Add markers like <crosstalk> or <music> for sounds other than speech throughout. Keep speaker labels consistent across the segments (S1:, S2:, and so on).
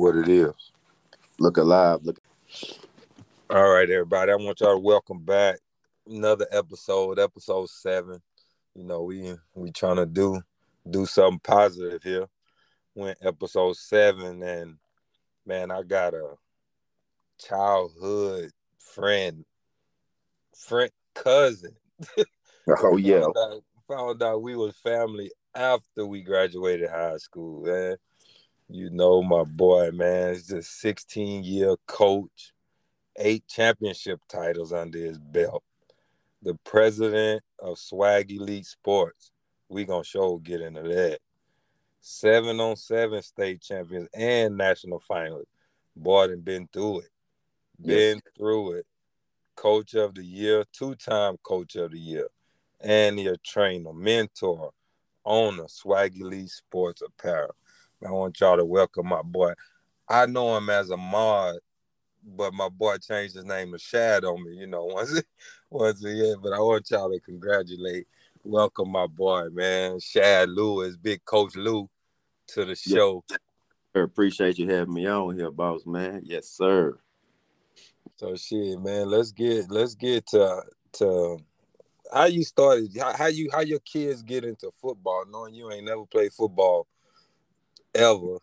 S1: what it is.
S2: Look alive. Look.
S1: All right, everybody. I want y'all to welcome back another episode, episode seven. You know, we we trying to do do something positive here. Went episode seven, and man, I got a childhood friend, friend cousin. <laughs>
S2: Oh yeah.
S1: found, out, found out we was family after we graduated high school, man. You know my boy, man. He's a 16 year coach, eight championship titles under his belt. The president of Swag Elite Sports. We gonna show get into that. Seven on seven state champions and national finalists. Boy, done been through it. Been
S2: Yes.
S1: through it. Coach of the year, two-time coach of the year, and your trainer, mentor, owner, Swag Elite Sports Apparel. I want y'all to welcome my boy. I know him as a mod, but my boy changed his name to Shad on me, you know, <laughs> once it once it yeah. But I want y'all to congratulate, welcome my boy, man, Shad Lewis, big coach Lew, to the
S2: Yeah.
S1: show.
S2: Appreciate you having me on here, boss man. Yes, sir.
S1: So shit, man, let's get let's get to to how you started, how, how you how your kids get into football, knowing you ain't never played football ever.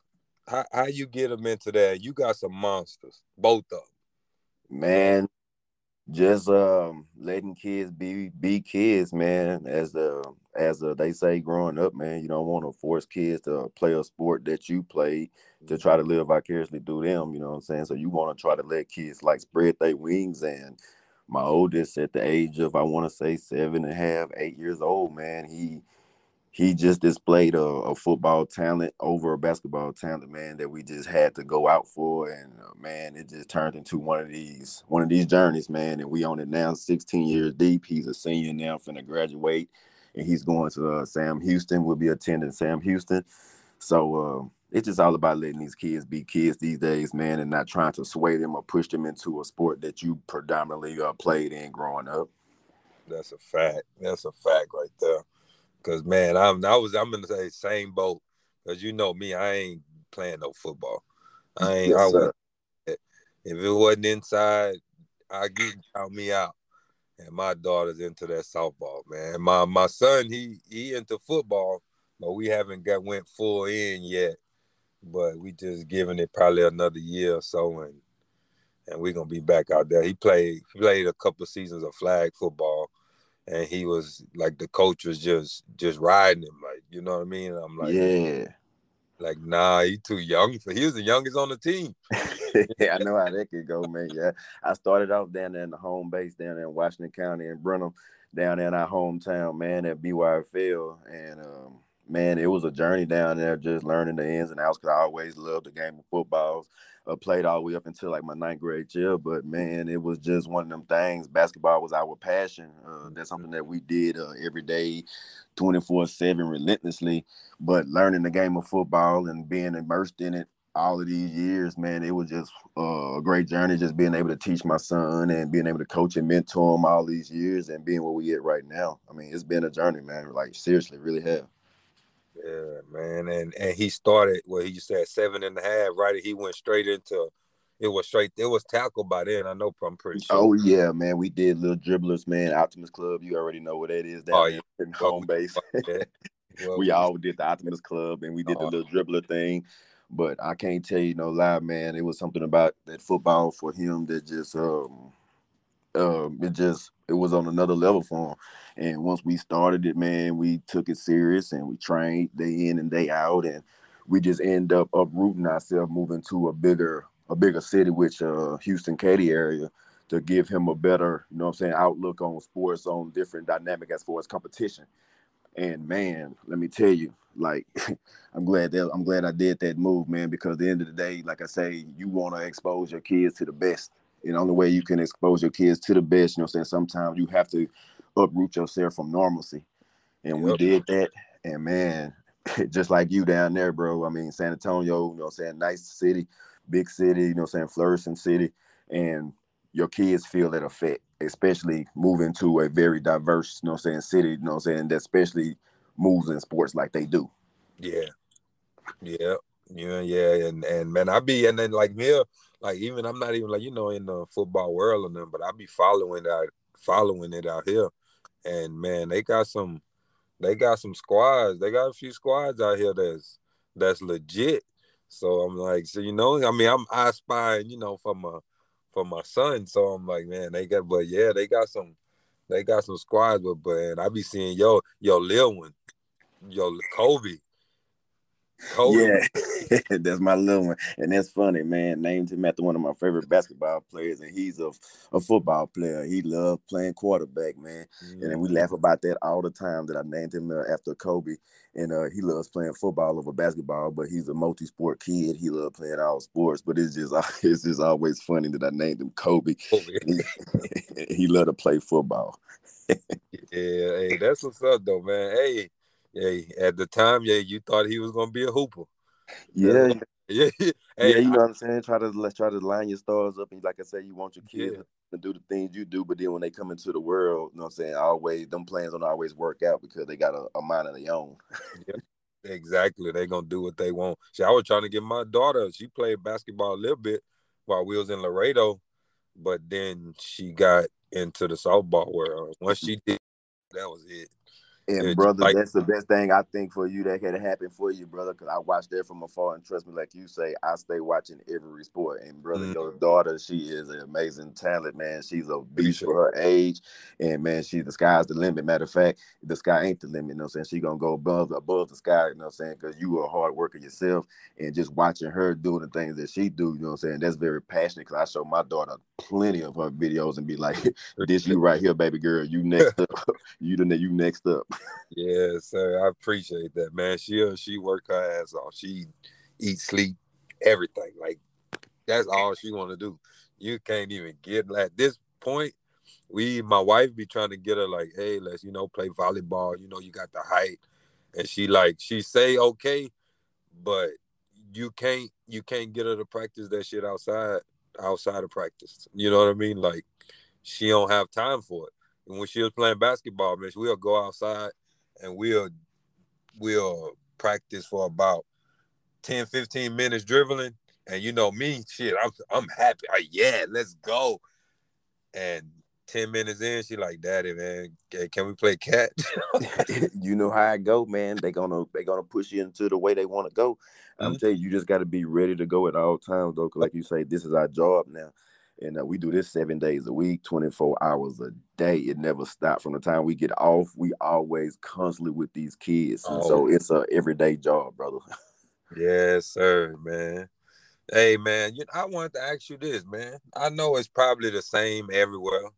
S1: How how you get them into that? You got some monsters, both of them.
S2: Man, just um letting kids be be kids, man. As the as the, they say growing up, man, you don't want to force kids to play a sport that you play to try to live vicariously through them, you know what I'm saying? So you want to try to let kids like spread their wings and my oldest at the age of I want to say seven and a half, eight years old, man, he he just displayed a, a football talent over a basketball talent, man, that we just had to go out for, and uh, man, it just turned into one of these one of these journeys, man. And we on it now, 16 years deep. He's a senior now, finna graduate, and he's going to uh, Sam Houston. We'll be attending Sam Houston, so uh, it's just all about letting these kids be kids these days, man, and not trying to sway them or push them into a sport that you predominantly uh, played in growing up.
S1: That's a fact. That's a fact right there. Cause man, I'm I was I'm in the same boat. Cause you know me, I ain't playing no football. I ain't.
S2: Yes, sir.
S1: wasn't, if it wasn't inside, I get count me out. And my daughter's into that softball, man. My my son, he he into football, but we haven't got went full in yet. But we just giving it probably another year or so, and and we're gonna be back out there. He played he played a couple of seasons of flag football, and he was like the coach was just just riding him, like you know what I mean. I'm like,
S2: yeah.
S1: like nah, he too young for. He was the youngest on the team. <laughs>
S2: yeah, I know how that could go, man. Yeah, I started off down there in the home base down there in Washington County in Brenham, down there in our hometown, man, at BYFL. And um, man, it was a journey down there, just learning the ins and outs. Cause I always loved the game of football. Uh, played all the way up until like my ninth grade year, but man, it was just one of them things. Basketball was our passion. Uh, that's something that we did uh, every day, twenty four seven, relentlessly. But learning the game of football and being immersed in it all of these years, man, it was just uh, a great journey. Just being able to teach my son and being able to coach and mentor him all these years, and being where we at right now. I mean, it's been a journey, man. Like seriously, really have.
S1: Yeah, man, and and he started well. He just said seven and a half, right? He went straight into it was straight. It was tackled by then. I know. I'm pretty sure.
S2: Oh yeah, man. We did little dribblers, man. Optimist Club. You already know what that is. Down
S1: Oh, yeah. <laughs>
S2: home base. <laughs>
S1: Well,
S2: we all did the Optimist Club and we did the
S1: Oh.
S2: little dribbler thing. But I can't tell you no lie, man. It was something about that football for him that just um um it just it was on another level for him. And once we started it, man, we took it serious and we trained day in and day out and we just end up uprooting ourselves, moving to a bigger a bigger city, which uh Houston Katy area to give him a better, you know what I'm saying, outlook on sports, on different dynamic as far as competition. And man, let me tell you, like <laughs> I'm glad that I'm glad I did that move, man, because at the end of the day, like I say, you want to expose your kids to the best. And the only way you can expose your kids to the best, you know what I'm saying? Sometimes you have to uproot yourself from normalcy. And we did that. And man, <laughs> just like you down there, bro. I mean, San Antonio, you know what I'm saying? Nice city, big city, you know what I'm saying? Flourishing city. And your kids feel that effect, especially moving to a very diverse, you know what I'm saying, city, you know what I'm saying, that especially moves in sports like they do.
S1: Yeah. Yeah. Yeah, yeah, and and man, I be and then like me, like even I'm not even like you know in the football world or nothing, but I be following that, following it out here, and man, they got some, they got some squads. They got a few squads out here that's that's legit. So I'm like, so you know, I mean, I'm I spying, you know, for my for my son. So I'm like, man, they got, but yeah, they got some, they got some squads. But but and I be seeing yo yo Lil one, yo Kobe.
S2: Kobe. Yeah, <laughs> that's my little one, and that's funny, man. Named him after one of my favorite basketball players, and he's a, a football player. He loved playing quarterback, man. Mm-hmm. And we laugh about that all the time. That I named him uh, after Kobe, and uh, he loves playing football over basketball. But he's a multi-sport kid. He loves playing all sports. But it's just <laughs> it's just always funny that I named him Kobe. Kobe. he, <laughs> he loved to play football.
S1: yeah, hey, that's what's up, though, man. Hey Hey, at the time, yeah, you thought he was gonna be a hooper. <laughs>
S2: Yeah, yeah, hey, yeah. You know I, what I'm saying? Try to let's try to line your stars up, and like I said, you want your kids yeah. to do the things you do, but then when they come into the world, you know what I'm saying? Always, them plans don't always work out because they got a, a mind of their own.
S1: yeah, exactly. They gonna do what they want. See, I was trying to get my daughter. She played basketball a little bit while we was in Laredo, but then she got into the softball world. Once she did, that was it.
S2: And brother, like, that's the best thing I think for you that could happen for you, brother. Because I watched that from afar, and trust me, like you say, I stay watching every sport. And brother, mm-hmm. your daughter, she is an amazing talent, man. She's a beast for her age, and man, she the sky's the limit. Matter of fact, the sky ain't the limit. You know what I'm saying? She gonna go above above the sky. You know what I'm saying? Because you are a hard worker yourself, and just watching her doing the things that she do, you know what I'm saying? That's very passionate. Because I show my daughter plenty of her videos and be like, <laughs> "This you right here, baby girl. You next up. <laughs> you the you next up."
S1: Yeah, sir. I appreciate that, man. She uh, she work her ass off. She eat, sleep, everything. Like that's all she want to do. You can't even get at this point. We, my wife, be trying to get her like, hey, let's you know play volleyball. You know, you got the height, and she like she say okay, but you can't you can't get her to practice that shit outside outside of practice. You know what I mean? Like she don't have time for it. And when she was playing basketball, man, we'll go outside and we'll we'll practice for about 10, 15 minutes dribbling. And you know me, shit, I'm I'm happy. Like, yeah, let's go. And 10 minutes in, she like, Daddy, man, can we play catch? <laughs> <laughs>
S2: you know how I go, man. They gonna they gonna push you into the way they want to go. Mm-hmm. I'm telling you, you just gotta be ready to go at all times, though. Cause like you say, this is our job now and uh, we do this seven days a week 24 hours a day. It never stops. From the time we get off we always constantly with these kids. And oh. so it's a everyday job brother. <laughs>
S1: Yes sir man. Hey man you know, i wanted to ask you this man. I know it's probably the same everywhere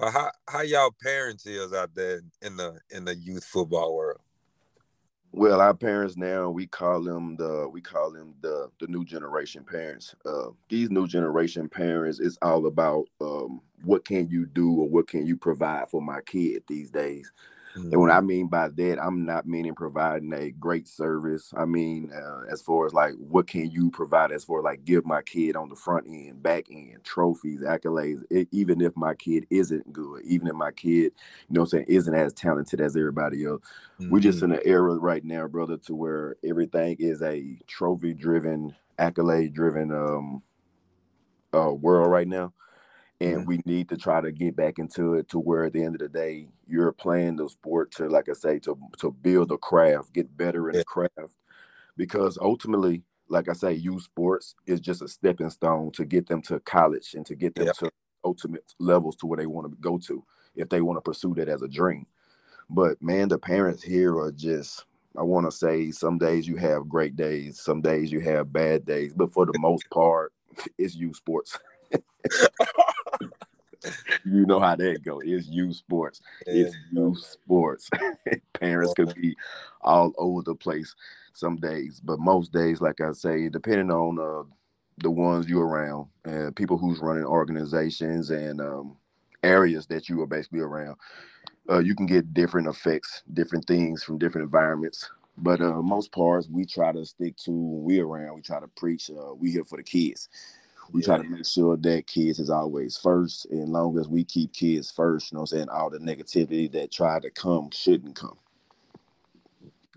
S1: but how, how y'all parents is out there in the in the youth football world
S2: well, our parents now we call them the we call them the the new generation parents. Uh, these new generation parents is all about um, what can you do or what can you provide for my kid these days. Mm-hmm. And what I mean by that, I'm not meaning providing a great service. I mean, uh, as far as like, what can you provide as far like give my kid on the front end, back end, trophies, accolades, it, even if my kid isn't good, even if my kid, you know I'm saying, isn't as talented as everybody else. Mm-hmm. We're just mm-hmm. in an era right now, brother, to where everything is a trophy driven, accolade driven um, uh, world right now and we need to try to get back into it to where at the end of the day you're playing the sport to like i say to to build a craft get better in yeah. the craft because ultimately like i say youth sports is just a stepping stone to get them to college and to get them yeah. to ultimate levels to where they want to go to if they want to pursue that as a dream but man the parents here are just i want to say some days you have great days some days you have bad days but for the <laughs> most part <laughs> it's youth sports <laughs> you know how that go. It's youth sports. Yeah. It's youth sports. <laughs> Parents could be all over the place some days, but most days, like I say, depending on uh, the ones you're around and people who's running organizations and um, areas that you are basically around, uh, you can get different effects, different things from different environments. But uh, most parts, we try to stick to when we around. We try to preach. Uh, we here for the kids we yeah. try to make sure that kids is always first. And long as we keep kids first, you know I'm saying, all the negativity that try to come shouldn't come.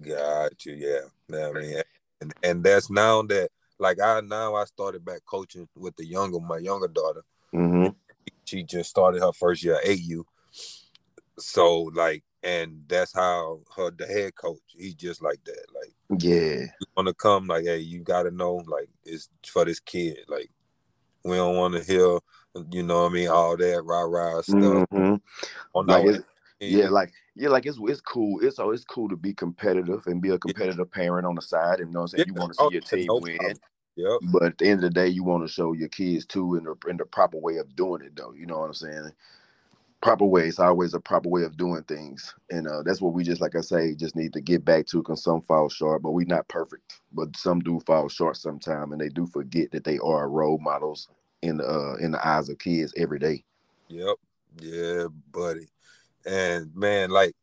S1: Got you, yeah. I mean, and and that's now that like I now I started back coaching with the younger my younger daughter.
S2: Mm-hmm.
S1: She just started her first year at AU. So like, and that's how her the head coach. He's just like that. Like,
S2: yeah, you
S1: want to come like, hey, you got to know like it's for this kid. Like, we don't want to hear, you know, what I mean, all that rah rah stuff.
S2: Mm-hmm. like yeah, like yeah, like it's it's cool. It's always it's cool to be competitive and be a competitive yeah. parent on the side. And you know what I'm saying? Yeah. You want to see oh, your team no win. Problem.
S1: Yep.
S2: But at the end of the day, you want to show your kids too in the in the proper way of doing it, though. You know what I'm saying? Proper way. It's always a proper way of doing things, and uh, that's what we just like I say, just need to get back to. Cause some fall short, but we're not perfect. But some do fall short sometime, and they do forget that they are role models in the uh, in the eyes of kids every day.
S1: Yep. Yeah, buddy. And man, like,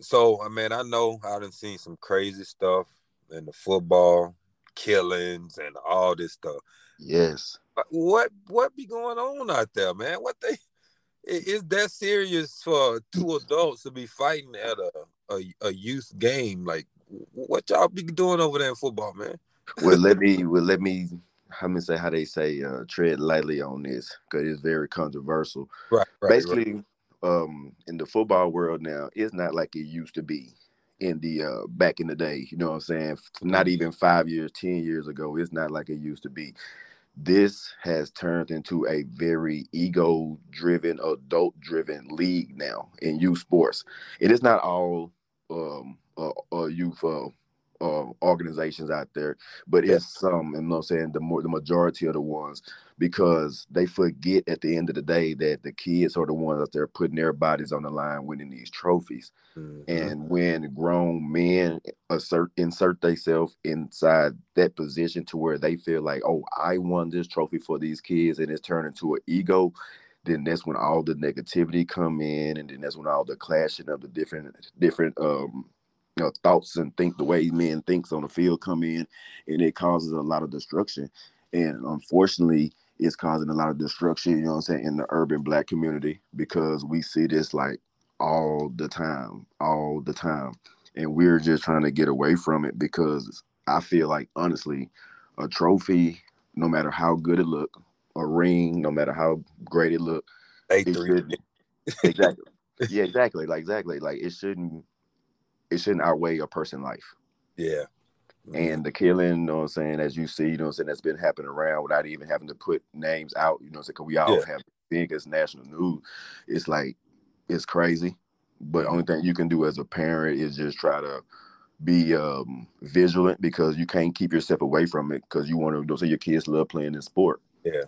S1: so I mean, I know I done seen some crazy stuff in the football killings and all this stuff.
S2: Yes.
S1: What what be going on out there, man? What they is that serious for two adults to be fighting at a, a, a youth game? Like what y'all be doing over there in football, man?
S2: well, let me well let me how me say how they say uh, tread lightly on this because it's very controversial.
S1: Right. right
S2: Basically,
S1: right.
S2: um, in the football world now, it's not like it used to be in the uh back in the day. You know what I'm saying? Not mm-hmm. even five years, ten years ago. It's not like it used to be. This has turned into a very ego-driven, adult-driven league now in youth sports. It is not all um uh, uh youth uh, uh, organizations out there, but it's some, you and I'm saying the more the majority of the ones because they forget at the end of the day that the kids are the ones that they're putting their bodies on the line winning these trophies. Mm-hmm. And when grown men assert insert themselves inside that position to where they feel like, oh, I won this trophy for these kids, and it's turned into an ego, then that's when all the negativity come in, and then that's when all the clashing of the different different um you know, thoughts and think the way men thinks on the field come in, and it causes a lot of destruction. And unfortunately, it's causing a lot of destruction, you know what I'm saying, in the urban black community because we see this like all the time, all the time. And we're just trying to get away from it because I feel like honestly, a trophy, no matter how good it look, a ring, no matter how great it look,
S1: it should, <laughs>
S2: exactly. yeah, exactly. Like exactly. Like it shouldn't it shouldn't outweigh a person life.
S1: Yeah.
S2: Mm-hmm. And the killing, you know what I'm saying, as you see, you know what I'm saying, that's been happening around without even having to put names out, you know what I'm saying, because we all yeah. have think as national news. It's like, it's crazy. But only thing you can do as a parent is just try to be um, vigilant because you can't keep yourself away from it because you want to say your kids love playing in sport.
S1: Yeah.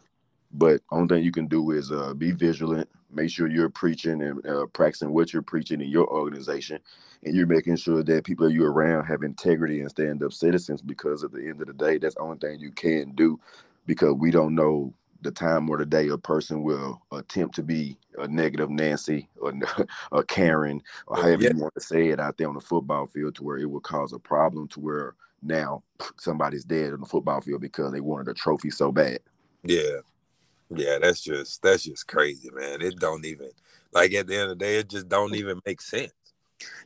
S2: But only thing you can do is uh, be vigilant, make sure you're preaching and uh, practicing what you're preaching in your organization, and you're making sure that people you're around have integrity and stand up citizens. Because at the end of the day, that's the only thing you can do, because we don't know the time or the day a person will attempt to be a negative Nancy or a <laughs> Karen or oh, however yeah. you want to say it out there on the football field to where it will cause a problem to where now <sniffs> somebody's dead on the football field because they wanted a trophy so bad.
S1: Yeah. Yeah, that's just that's just crazy, man. It don't even like at the end of the day, it just don't mm. even make sense.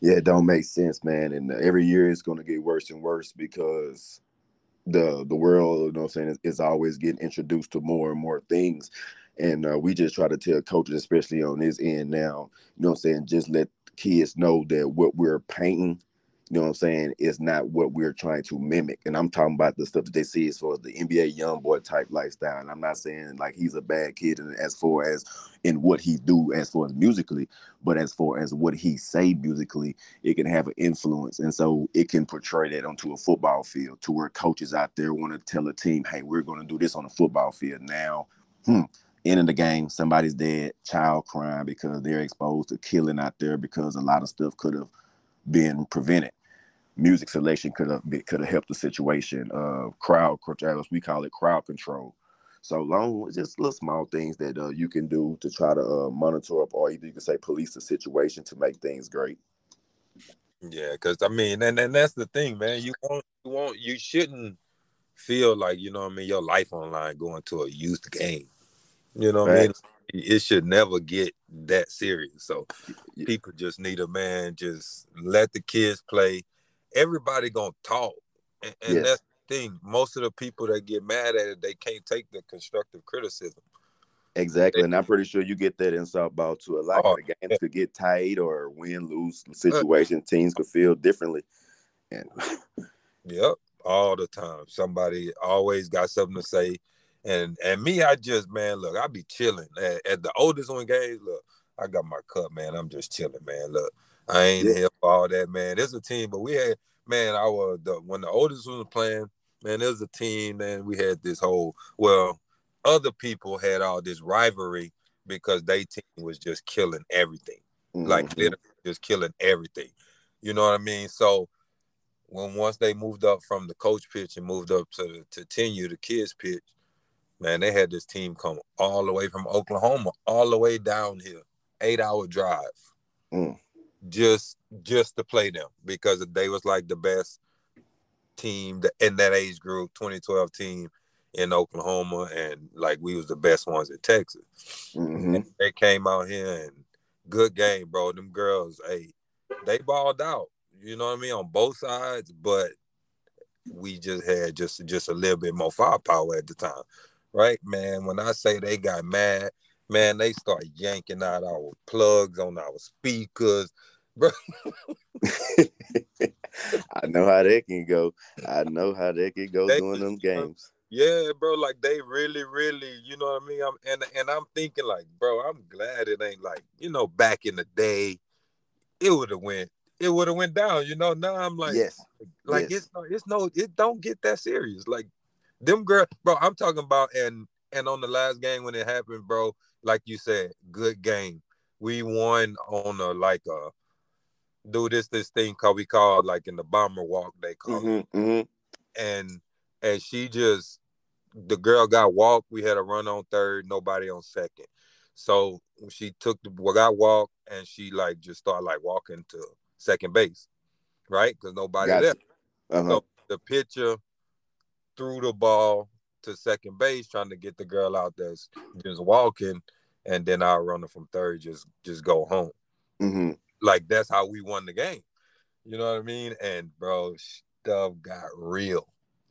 S2: Yeah, it don't make sense, man. And every year it's going to get worse and worse because the the world, you know, what I'm saying, is, is, always getting introduced to more and more things. And uh, we just try to tell coaches, especially on this end now, you know, what I'm saying, just let kids know that what we're painting you know what I'm saying, is not what we're trying to mimic. And I'm talking about the stuff that they see as far as the NBA YoungBoy type lifestyle. And I'm not saying like he's a bad kid and as far as in what he do as far as musically, but as far as what he say musically, it can have an influence. And so it can portray that onto a football field to where coaches out there want to tell a team, hey, we're going to do this on a football field now. Hmm, end of the game, somebody's dead, child crime because they're exposed to killing out there because a lot of stuff could have been prevented music selection could have could have helped the situation. Uh, crowd control, we call it crowd control. So long, just little small things that uh, you can do to try to uh, monitor up, or either you can say police the situation to make things great.
S1: Yeah, because I mean, and, and that's the thing, man. You want you want you shouldn't feel like you know what I mean your life online going to a youth game. You know what I mean? It should never get that serious. So people just need a man just let the kids play everybody gonna talk. And, and yes. that's the thing. Most of the people that get mad at it, they can't take the constructive criticism.
S2: Exactly, and I'm pretty sure you get that in softball too. A lot oh, of the games yeah. could get tight or win lose uh, situation. Teams could feel differently, and <laughs>
S1: yep, all the time. Somebody always got something to say, and and me, I just man, look, I be chilling at, at the oldest one games. Look, I got my cup, man. I'm just chilling, man. Look, I ain't yeah. here for all that, man. There's a team, but we had man, our the when the oldest was playing, man, there's a team, man. We had this whole well other people had all this rivalry because they team was just killing everything, mm-hmm. like literally just killing everything. You know what I mean? So when once they moved up from the coach pitch and moved up to the to tenure the kids pitch, man, they had this team come all the way from Oklahoma, all the way down here, eight hour drive, mm. Just just to play them because they was like the best team in that age group, 2012 team in Oklahoma, and like we was the best ones in Texas. Mm-hmm. They came out here and good game, bro. Them girls, hey, they balled out. You know what I mean on both sides, but we just had just just a little bit more firepower at the time, right, man? When I say they got mad, man, they start yanking out our plugs on our speakers, bro. <laughs>
S2: I know how that can go. I know how that can go they, during them games.
S1: Yeah, bro, like they really, really, you know what I mean? I'm and and I'm thinking like, bro, I'm glad it ain't like, you know, back in the day, it would have went, it would have went down, you know. Now I'm like,
S2: yes,
S1: like
S2: yes.
S1: it's no, it's no, it don't get that serious. Like them girl, bro, I'm talking about and and on the last game when it happened, bro, like you said, good game. We won on a like a do this this thing called we call like in the bomber walk they call mm-hmm, it. Mm-hmm. And and she just the girl got walked. We had a run on third, nobody on second. So she took the well, got walked and she like just started like walking to second base, right? Because nobody gotcha. there. Uh-huh. So the pitcher threw the ball to second base, trying to get the girl out that's just walking, and then our runner from third just just go home. Mm-hmm. Like that's how we won the game. You know what I mean? And bro, stuff got real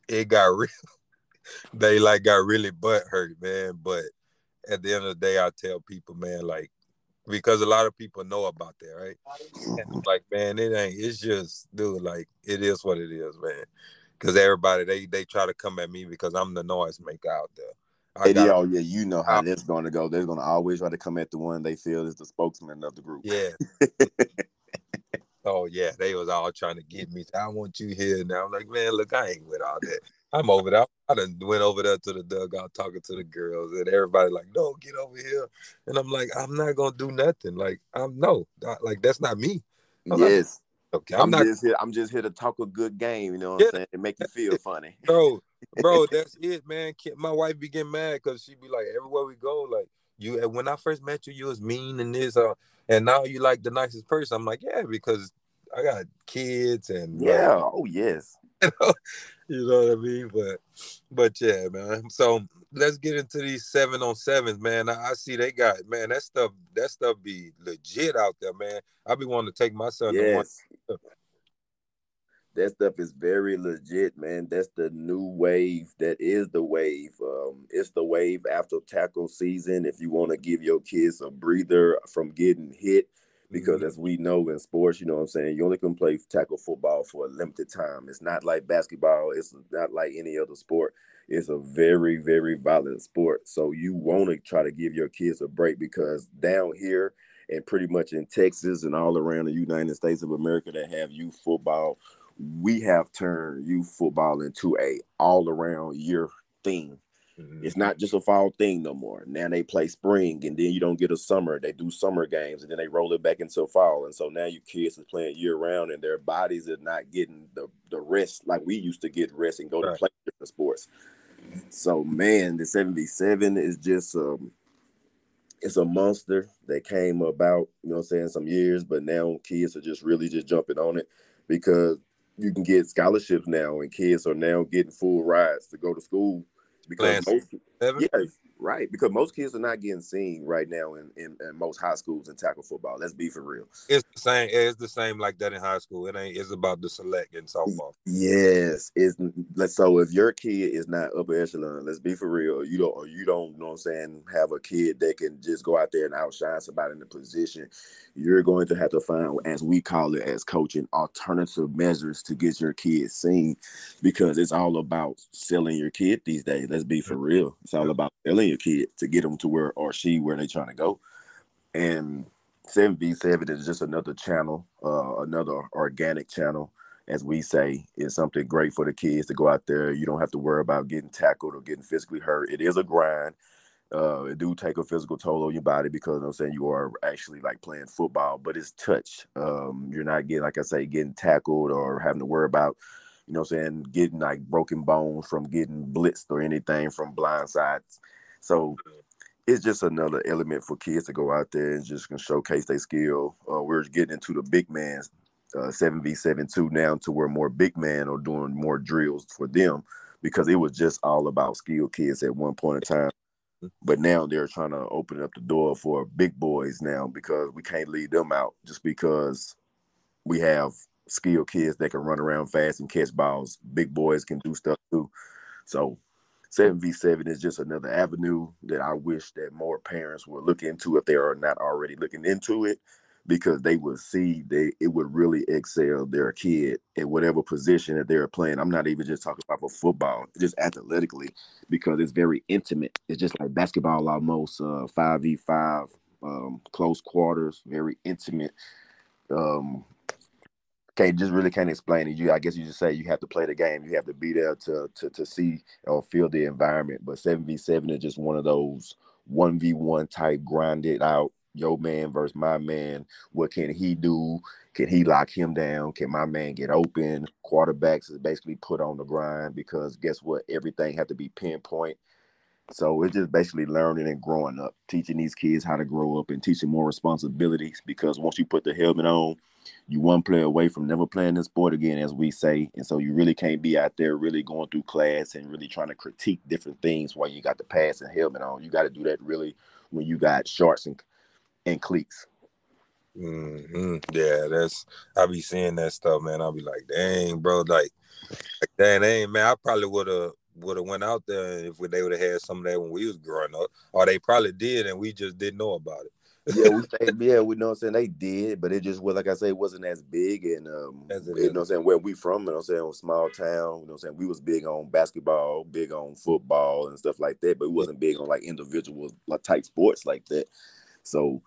S1: it got <laughs> real. they like got really butt hurt, man. But at the end of the day, I tell people, man, like because a lot of people know about that, right? And like, man, it ain't. It's just, dude, like it is what it is, man. Because everybody they they try to come at me because I'm the noise maker out there.
S2: I got, oh yeah, you know how that's going to go. They're going to always try to come at the one they feel is the spokesman of the group.
S1: Yeah. <laughs> oh yeah, they was all trying to get me. I want you here now. I'm like, man, look, I ain't with all that. I'm over there. I done went over there to the dugout talking to the girls, and everybody like, no, get over here. And I'm like, I'm not gonna do nothing. Like, I'm no, like that's not me.
S2: I'm yes. Not, okay, I'm, I'm, not. Just here, I'm just here to talk a good game. You know what yeah, I'm saying? And make you feel <laughs> funny,
S1: bro. Bro, <laughs> that's it, man. My wife be getting mad because she be like, everywhere we go, like you. When I first met you, you was mean and this, uh, and now you like the nicest person. I'm like, yeah, because I got kids and
S2: yeah, like, oh yes. <laughs>
S1: You know, you know what I mean? But but yeah, man. So let's get into these seven on sevens, man. I, I, see they got man, that stuff that stuff be legit out there, man. I be wanting to take my son yes. to one.
S2: That stuff is very legit, man. That's the new wave. That is the wave. Um, it's the wave after tackle season. If you want to give your kids a breather from getting hit, because mm-hmm. as we know in sports, you know what I'm saying, you only can play tackle football for a limited time. It's not like basketball, it's not like any other sport. It's a very, very violent sport. So you want to try to give your kids a break because down here and pretty much in Texas and all around the United States of America that have youth football, we have turned youth football into a all around year thing Mm-hmm. It's not just a fall thing no more. Now they play spring, and then you don't get a summer. They do summer games, and then they roll it back into fall. And so now your kids are playing year round, and their bodies are not getting the, the rest like we used to get rest and go right. to play different sports. So man, the 77 is just um it's a monster that came about, you know what I'm saying, some years, but now kids are just really just jumping on it because you can get scholarships now and kids are now getting full rides to go to school because most, yeah, Right, because most kids are not getting seen right now in, in, in, most high schools in tackle football. Let's be for real.
S1: It's the same. It's the same like that in high school. It ain't. It's about the select in softball.
S2: Yes, it's so if your kid is not upper echelon, let's be for real. You don't. You don't. You know what I'm saying? Have a kid that can just go out there and outshine somebody in the position. You're going to have to find, as we call it, as coaching, alternative measures to get your kid seen, because it's all about selling your kid these days. Let's be for real. It's all about selling your kid to get them to where or she where they're trying to go. And 7v7 is just another channel, uh, another organic channel, as we say, is something great for the kids to go out there. You don't have to worry about getting tackled or getting physically hurt. It is a grind. Uh, it do take a physical toll on your body because I'm saying you are actually like playing football, but it's touch. Um, you're not getting, like I say, getting tackled or having to worry about you know I'm saying, getting like broken bones from getting blitzed or anything from blind sides. So it's just another element for kids to go out there and just can showcase their skill. Uh, we're getting into the big man's uh, 7v7 2 now to where more big men are doing more drills for them because it was just all about skilled kids at one point in time. But now they're trying to open up the door for big boys now because we can't leave them out just because we have skilled kids that can run around fast and catch balls. Big boys can do stuff too. So 7v7 is just another avenue that I wish that more parents would look into if they are not already looking into it because they would see they it would really excel their kid in whatever position that they're playing. I'm not even just talking about for football, just athletically, because it's very intimate. It's just like basketball almost uh 5v5 um close quarters, very intimate. Um can't just really can't explain it. You, I guess you just say you have to play the game. You have to be there to to to see or feel the environment. But seven v seven is just one of those one v one type grinded out. Your man versus my man. What can he do? Can he lock him down? Can my man get open? Quarterbacks is basically put on the grind because guess what? Everything have to be pinpoint. So it's just basically learning and growing up, teaching these kids how to grow up and teaching more responsibilities. Because once you put the helmet on, you one player away from never playing the sport again, as we say. And so you really can't be out there really going through class and really trying to critique different things while you got the pads and helmet on. You got to do that really when you got shorts and and cleats.
S1: Mm-hmm. Yeah, that's I be seeing that stuff, man. I'll be like, dang, bro, like, like dang, dang, man. I probably would have would have went out there if they would have had some of that when we was growing up, or they probably did and we just didn't know about it
S2: yeah, we say, yeah, we know what I'm saying they did, but it just was like I say, it wasn't as big and um as you know what I'm saying, where we from, you know what I'm saying, small town, you know what I'm saying, we was big on basketball, big on football and stuff like that, but it wasn't big on like individual like type sports like that. So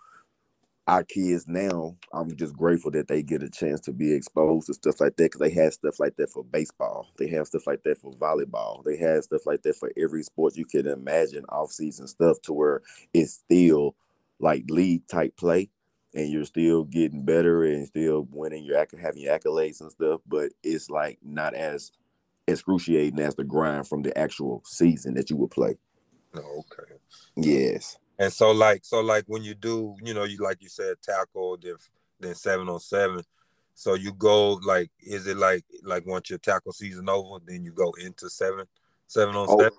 S2: our kids now, I'm just grateful that they get a chance to be exposed to stuff like that because they have stuff like that for baseball. They have stuff like that for volleyball. They have stuff like that for every sport you can imagine, off season stuff to where it's still like league type play and you're still getting better and still winning your having your accolades and stuff, but it's like not as excruciating as the grind from the actual season that you would play.
S1: Oh, okay.
S2: Yes.
S1: And so like so like when you do, you know, you like you said tackle then then seven on seven. So you go like is it like like once your tackle season over, then you go into seven seven on oh, seven?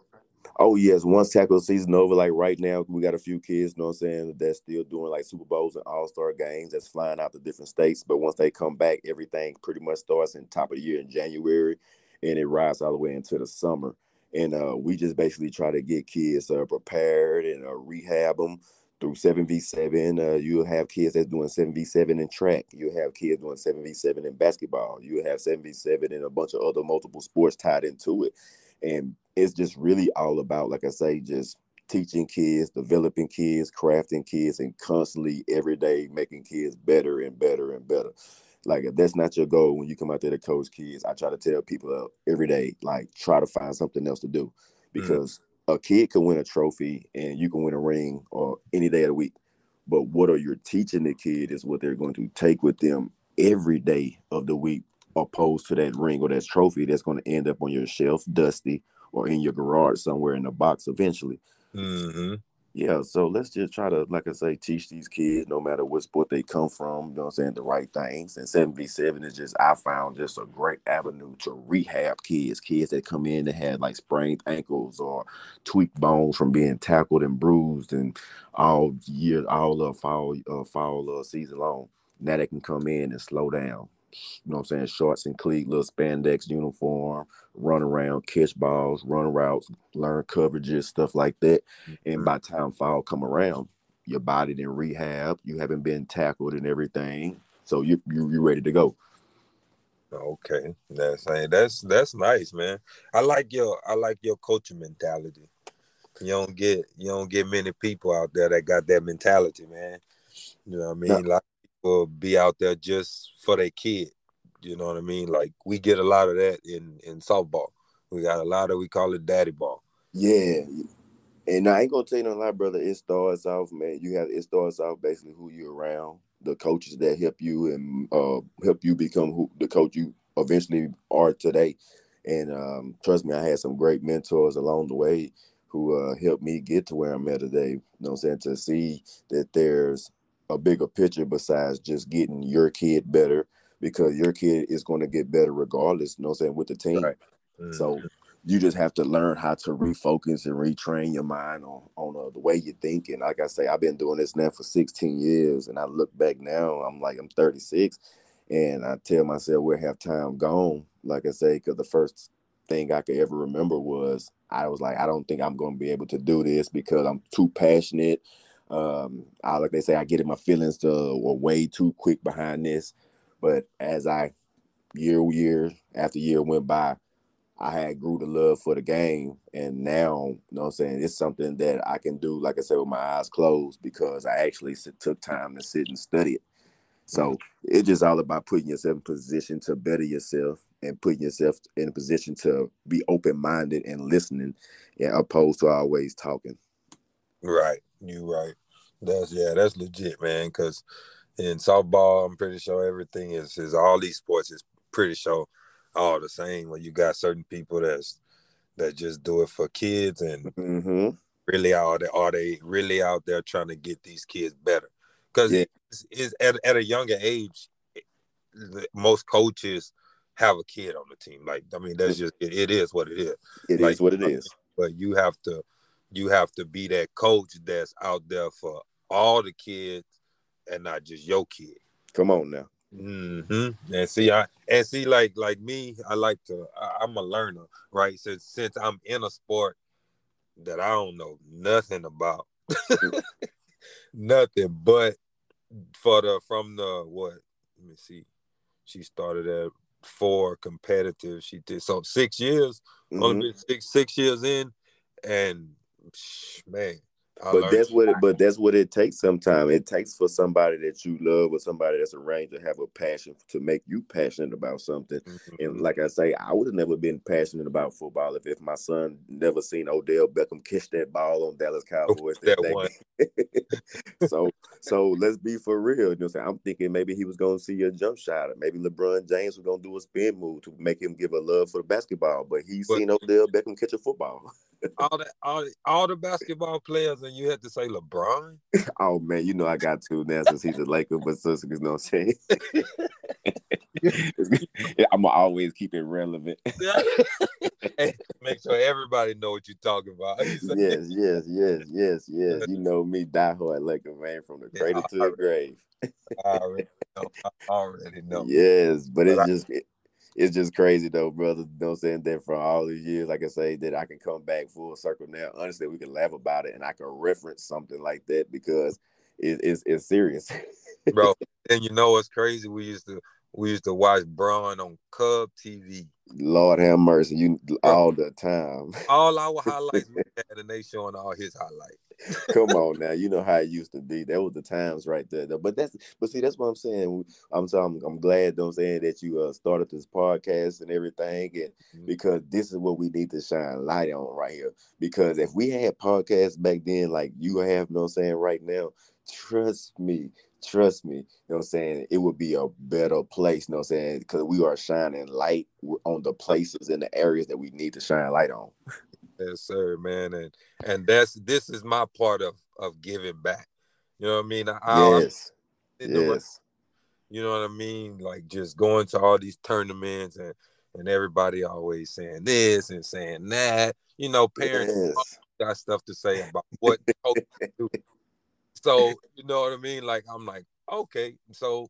S2: Oh yes, once tackle season over, like right now, we got a few kids, you know what I'm saying, that's still doing like Super Bowls and All Star games, that's flying out to different states. But once they come back, everything pretty much starts in top of the year in January, and it rides all the way into the summer. And uh, we just basically try to get kids uh, prepared and uh, rehab them through 7v7. Uh, you'll have kids that's doing 7v7 in track. You'll have kids doing 7v7 in basketball. You'll have 7v7 in a bunch of other multiple sports tied into it. And it's just really all about, like I say, just teaching kids, developing kids, crafting kids, and constantly every day making kids better and better and better. Like if that's not your goal when you come out there to coach kids, I try to tell people every day, like try to find something else to do mm. because mm. a kid can win a trophy and you can win a ring or any day of the week. But what are you teaching the kid is what they're going to take with them every day of the week opposed to that ring or that trophy that's going to end up on your shelf, dusty, or in your garage somewhere in a box eventually.
S1: Mm-hmm.
S2: Yeah, so let's just try to, like I say, teach these kids, no matter what sport they come from, you know what I'm saying, the right things. And 7v7 is just, I found just a great avenue to rehab kids, kids that come in that had like sprained ankles or tweaked bones from being tackled and bruised and all year, all of fall, uh, fall uh, season long. Now they can come in and slow down, you know what I'm saying, shorts and cleat, little spandex uniform, run around, catch balls, run routes, learn coverages, stuff like that. And mm-hmm. by time fall come around, your body in rehab, you haven't been tackled and everything. So you you you ready to go.
S1: Okay. That's that's that's nice, man. I like your I like your coaching mentality. You don't get you don't get many people out there that got that mentality, man. You know what I mean? No. Like people be out there just for their kid. You know what I mean? Like we get a lot of that in in softball. We got a lot of we call it daddy ball.
S2: Yeah. And I ain't gonna tell you no lie, brother. It starts off, man. You have it starts off basically who you around, the coaches that help you and uh, help you become who the coach you eventually are today. And um, trust me, I had some great mentors along the way who uh, helped me get to where I'm at today. You know what I'm saying? To see that there's a bigger picture besides just getting your kid better because your kid is going to get better regardless, you know what I'm saying, with the team. Right. Mm-hmm. So you just have to learn how to refocus and retrain your mind on on uh, the way you think. And like I say, I've been doing this now for 16 years, and I look back now, I'm like I'm 36, and I tell myself where have time gone. Like I say, because the first thing I could ever remember was I was like, I don't think I'm going to be able to do this because I'm too passionate. Um, I like they say, I get in my feelings to were way too quick behind this. But as I year year after year went by, I had grew the love for the game, and now you know what I'm saying it's something that I can do, like I said, with my eyes closed because I actually took time to sit and study it. So it's just all about putting yourself in position to better yourself and putting yourself in a position to be open minded and listening, and opposed to always talking.
S1: Right, you right. That's yeah, that's legit, man. Because in softball, I'm pretty sure everything is is all these sports is pretty sure all the same. When you got certain people that's that just do it for kids and mm-hmm. really are they are they really out there trying to get these kids better? Because yeah. it's, it's at at a younger age, most coaches have a kid on the team. Like I mean, that's just it, it is what it is.
S2: It
S1: like,
S2: is what it is.
S1: But you have to you have to be that coach that's out there for all the kids and not just your kid.
S2: Come on now.
S1: Mm-hmm. And see, I and see, like like me, I like to. I, am a learner, right? Since since I'm in a sport that I don't know nothing about, <laughs> nothing. But for the from the what? Let me see. She started at four competitive. She did so six years. Mm-hmm. Only been six six years in, and man,
S2: but that's what it, but that's what it takes sometimes it takes for somebody that you love or somebody that's arranged to have a passion to make you passionate about something. Mm-hmm. and like i say i would have never been passionate about football if, if my son never seen odell beckham catch that ball on dallas cowboys that one. <laughs> so so let's be for real. You know i'm thinking maybe he was going to see a jump shot or maybe lebron james was going to do a spin move to make him give a love for the basketball but he's but, seen odell beckham catch a football
S1: all the all, all the basketball players, and you had to say LeBron. <laughs>
S2: oh man, you know I got to now since he's a Laker, but since you know what I'm saying. <laughs> <laughs> I'm gonna always keep it relevant.
S1: make sure everybody know what you're talking about.
S2: yes, yes, yes, yes, yes. You know me, diehard Laker man, from the cradle yeah, to the grave.
S1: I already know. I already know.
S2: Yes, but, but it's I, just it, it's just crazy though, brother. You know what I'm saying? That for all these years, like I say, that I can come back full circle now. Honestly, we can laugh about it and I can reference something like that because it, it's it's serious.
S1: Bro, <laughs> and you know what's crazy? We used to we used to watch Braun on Cub TV.
S2: Lord have mercy, you all the time.
S1: All our <laughs> highlights we had, and they showing all his highlights.
S2: Come on <laughs> now, you know how it used to be. That was the times right there. But that's but see, that's what I'm saying. I'm so I'm, I'm glad, don't say that you uh, started this podcast and everything, and mm-hmm. because this is what we need to shine light on right here. Because if we had podcasts back then, like you have, you know what I'm saying, right now, trust me, trust me, you know what I'm saying, it would be a better place, you know what I'm saying, because we are shining light on the places and the areas that we need to shine light on.
S1: Yes, sir, man, and and that's this is my part of of giving back. You know what I mean? I,
S2: yes, yes.
S1: You know what I mean? Like just going to all these tournaments and and everybody always saying this and saying that. You know, parents yes. got stuff to say about what do. <laughs> So you know what I mean? Like I'm like, okay, so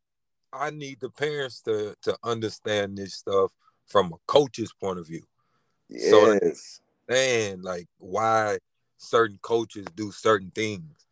S1: I need the parents to to understand this stuff from a coach's point of view.
S2: Yes. So
S1: and like why certain coaches do certain things.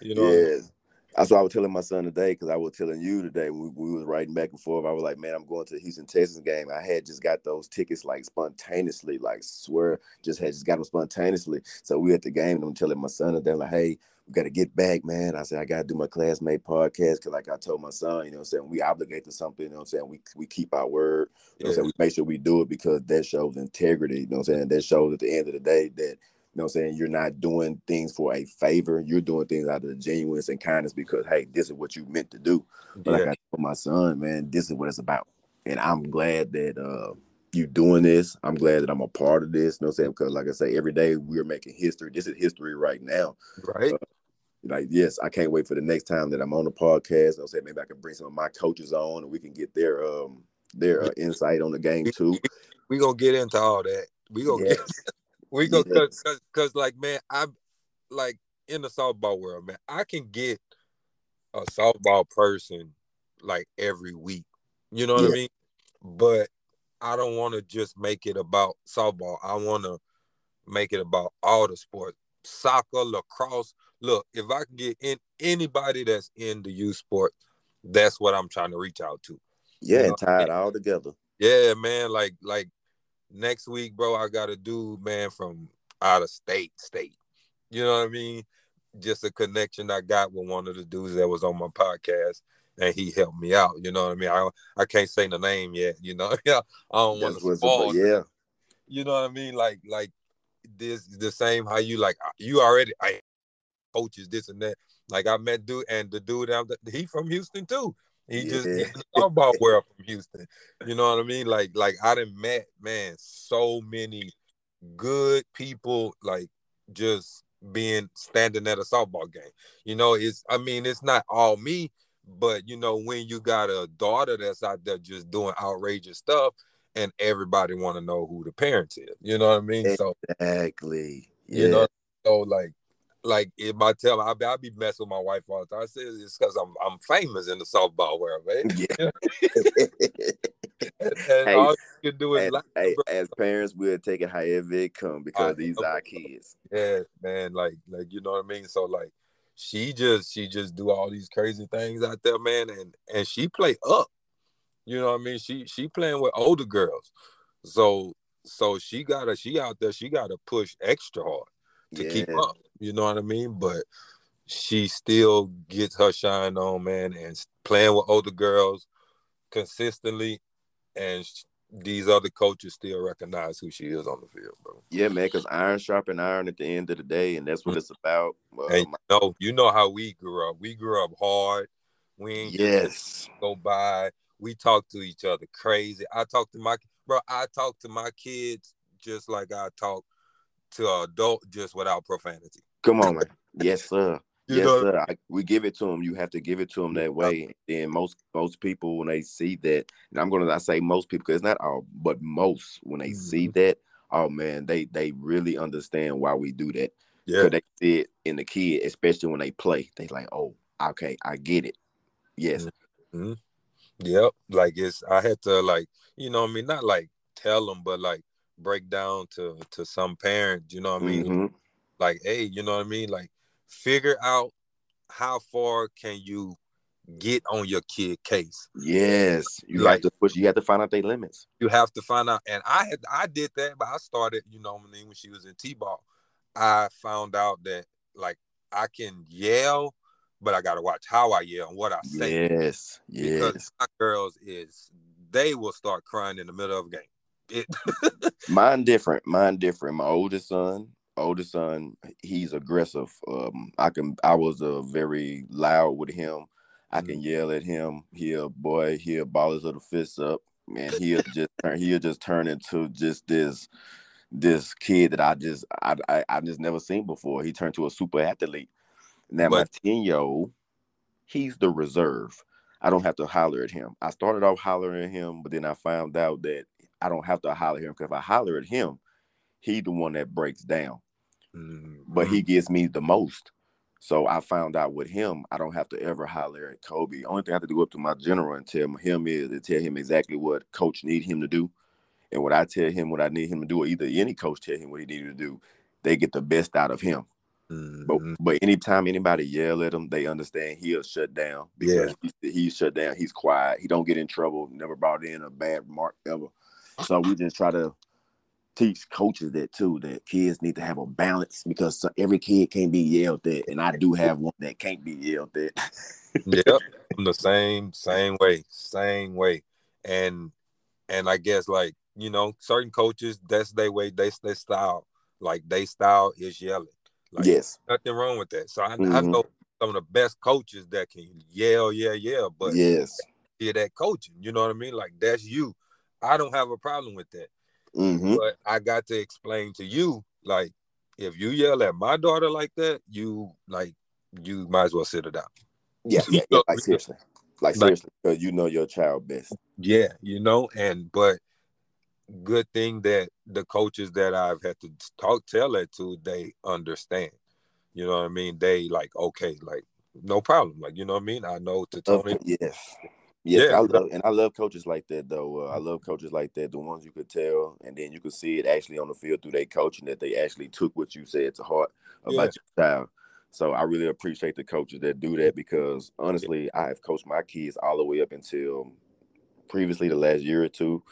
S1: You know.
S2: Yes. That's what I was telling my son today because I was telling you today we, we was writing back and forth. I was like, man, I'm going to the Houston Texans game. I had just got those tickets like spontaneously, like swear, just had just got them spontaneously. So we at the game and I'm telling my son today, like, hey, got to get back, man. I said, I got to do my classmate podcast because, like I told my son, you know I'm saying, we obligate to something, you know I'm saying, we, we keep our word, you know I'm saying, we make sure we do it because that shows integrity, you know I'm saying, that shows at the end of the day that you know what I'm saying? You're not doing things for a favor. You're doing things out of genuineness and kindness because, hey, this is what you meant to do. But like I told my son, man, this is what it's about. And I'm glad that uh you doing this. I'm glad that I'm a part of this. You know what I'm saying? Because like I say, every day we're making history. This is history right now.
S1: Right. Uh,
S2: like, yes, I can't wait for the next time that I'm on the podcast. You know what I'm saying? Maybe I can bring some of my coaches on and we can get their um their uh, insight on the game too.
S1: We gonna get into all that. We gonna yes. get <laughs> we go because yeah. because like man, I'm like in the softball world, man. I can get a softball person like every week. You know what yeah. I mean? But I don't want to just make it about softball. I want to make it about all the sports, soccer, lacrosse. Look, if I can get in anybody that's in the youth sport, that's what I'm trying to reach out to.
S2: Yeah, you know? and tie it all together.
S1: Yeah, man. Like like next week, bro, I got a dude, man, from out of state, state. You know what I mean? Just a connection I got with one of the dudes that was on my podcast, and he helped me out. You know what I mean? I I can't say the name yet. You know, yeah, <laughs> I don't want to spoil.
S2: Yeah,
S1: you know what I mean? Like like this the same how you like uh, you already I coaches this and that. Like I met dude and the dude out he from Houston too. He yeah. just he's about world from Houston. You know what I mean? Like like I done met man so many good people like just being standing at a softball game. You know, it's I mean it's not all me, but you know when you got a daughter that's out there just doing outrageous stuff and everybody want to know who the parents is. You know what I mean?
S2: Exactly.
S1: So, yeah. You know, so like like if I tell I I be messing with my wife all the time. I say it's because I'm I'm famous in the softball world, man. Yeah. <laughs> and, and
S2: hey, all you can do is as, like, hey, as parents, we'll take it however it come because I, these are our kids.
S1: Yeah, man. Like like you know what I mean. So like she just she just do all these crazy things out there, man, and and she play up. You know what I mean? She she playing with older girls, so so she gotta she out there she gotta push extra hard to yeah. keep up. You know what I mean? But she still gets her shine on, man, and playing with older girls consistently, and these other coaches still recognize who she is on the field, bro.
S2: Yeah, man, because iron sharpen iron at the end of the day, and that's what it's about.
S1: Uh, and you know, you know how we grew up. We grew up hard. We ain't
S2: yes
S1: go by. We talk to each other crazy. I talk to my bro. I talk to my kids just like I talk to an adult just without profanity.
S2: Come on, man. <laughs> Yes, sir. You yes, know? sir. I, we give it to them. You have to give it to them that way. And most most people when they see that, and I'm gonna I say most people because it's not all, but most when they mm-hmm. see that, oh man, they they really understand why we do that. Yeah, they see it in the kid, especially when they play. They like, oh, okay, I get it. Yes.
S1: Mm-hmm. Yep. Like it's I had to like you know I mean not like tell them, but like break down to to some parents. You know what I mean? Mm-hmm. Like, hey, you know what I mean? Like, figure out how far can you get on your kid case.
S2: Yes, you like, have to push. You have to find out their limits.
S1: You have to find out, and I had I did that, but I started, you know, when she was in t-ball, I found out that like I can yell, but I got to watch how I yell and what I say.
S2: Yes, yes. Because
S1: my girls is they will start crying in the middle of a game. It <laughs>
S2: mine different. Mine different. My oldest son, oldest son, he's aggressive. Um, I can. I was uh, very loud with him. I can mm-hmm. yell at him. He'll boy. He'll ball his little fists up, and he'll just turn. He'll just turn into just this this kid that I just I, I I just never seen before. He turned to a super athlete. Now
S1: But-
S2: my ten year old, he's the reserve. I don't have to holler at him. I started off hollering at him, but then I found out that I don't have to holler at him because if I holler at him, he's the one that breaks down. But
S1: Mm-hmm.
S2: he gives me the most. So I found out with him, I don't have to ever holler at Kobe. Only thing I have to do up to my general and tell him is to tell him exactly what coach need him to do. And what I tell him what I need him to do, or either any coach tell him what he needed to do, they get the best out of him. But
S1: Mhm.
S2: but anytime anybody yell at him, they understand he'll shut down because he's, he's shut down. He's quiet. He don't get in trouble. Never brought in a bad remark ever. So we just try to teach coaches that too. That kids need to have a balance because every kid can't be yelled at, and I do have one that can't be yelled at.
S1: yep, <laughs> I'm the same same way, same way, and and I guess like you know, certain coaches that's their way, they their style, like they style is yelling. Like
S2: yes,
S1: nothing wrong with that. So I, I
S2: Mhm.
S1: know some of the best coaches that can yell, yeah, yeah, but
S2: yes,
S1: hear that coaching. You know what I mean? Like that's you. I don't have a problem with that.
S2: hmm
S1: But I got to explain to you, like, if you yell at my daughter like that, you like you might as well sit it down.
S2: yeah, <laughs> yeah, yeah. Like seriously, like
S1: Like-
S2: seriously, because you know your child best.
S1: Yeah, you know, and but good thing that the coaches that I've had to talk tell that to, they understand. You know what I mean? They like, okay, like no problem. Like, you know what I mean? I know to
S2: Of
S1: Tony.
S2: yes. Yes,
S1: Yeah.
S2: I love and I love coaches like that though. Uh, I love coaches like that, the ones you could tell, and then you could see it actually on the field through their coaching that they actually took what you said to heart about your child. So I really appreciate the coaches that do that because honestly, I have coached my kids all the way up until previously the last year or two.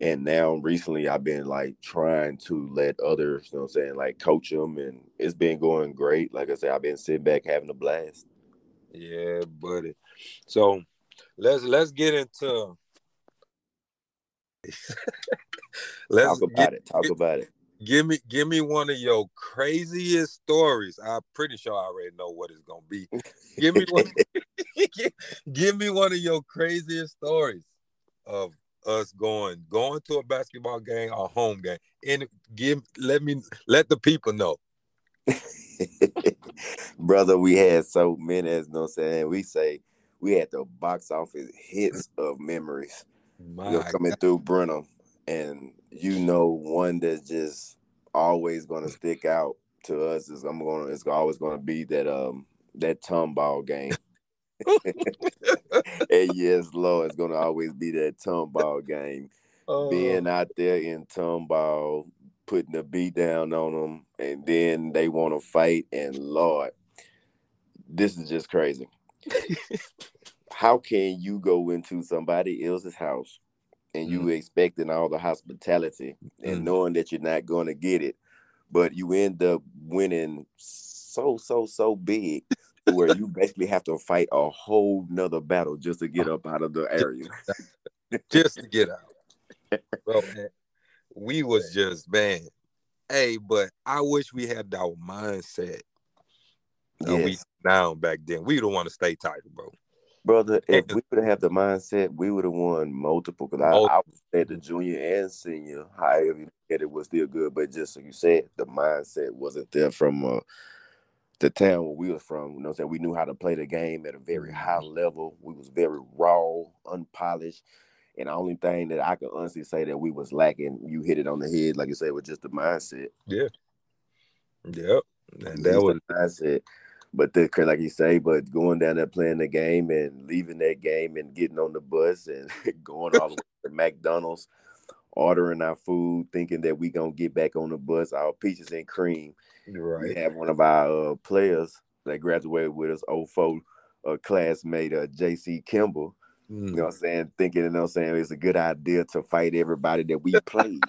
S2: And now recently I've been like trying to let others, you know what I'm saying, like coach them and it's been going great. Like I said, I've been sitting back having a blast.
S1: Yeah, buddy. So let's let's get into <laughs> let's
S2: Talk
S1: get,
S2: about it. Talk about it.
S1: give me give me one of your craziest stories. I'm pretty sure I already know what it's gonna be. Give me one <laughs> <laughs> give me one of your craziest stories of us going going to a basketball game or home game. And give let me let the people know. <laughs>
S2: Brother, we had so many, as you know I'm saying. We say we had the box office hits of memories.
S1: My
S2: you know, coming through Brenham. And you know, one that's just always gonna stick out to us is I'm gonna it's always gonna be that um that tomball game. <laughs> and yes, Lord, it's gonna always be that tomball game. <laughs>
S1: Oh,
S2: Being out there in tomball, putting the beat down on them, and then they want to fight. And Lord, this is just crazy. <laughs> How can you go into somebody else's house and you expecting all the hospitality and
S1: Mm.
S2: knowing that you're not going to get it, but you end up winning so so so big where you basically have to fight a whole nother battle just to get up out of the area.
S1: just to get out. Bro, <laughs> man, we was just man. Hey, but I wish we had our mindset that we
S2: Yes.
S1: down back then. We don't want to stay title, bro.
S2: Brother, if we would have had the mindset, we would have won multiple. Because I, I was at the junior and senior, however you look at it, was still good. But just like you said, the mindset wasn't there from uh, the town where we was from. You know saying? We knew how to play the game at a very mm-hmm. high level. We was very raw, unpolished. And the only thing that I could honestly say that we was lacking, you hit it on the head, like you said, was just the mindset. Yeah.
S1: Yep. And that was
S2: the mindset. But the like you say, but going down there playing the game and leaving that game and getting on the bus and <laughs> going all the way to McDonald's, ordering our food, thinking that we gonna get back on the bus, our peaches and cream. We have one of our uh, players that graduated with us, 04 uh, classmate uh, JC Kimball.
S1: Mm.
S2: You know what I'm saying? Thinking, you know what I'm saying, it's a good idea to fight everybody that we played.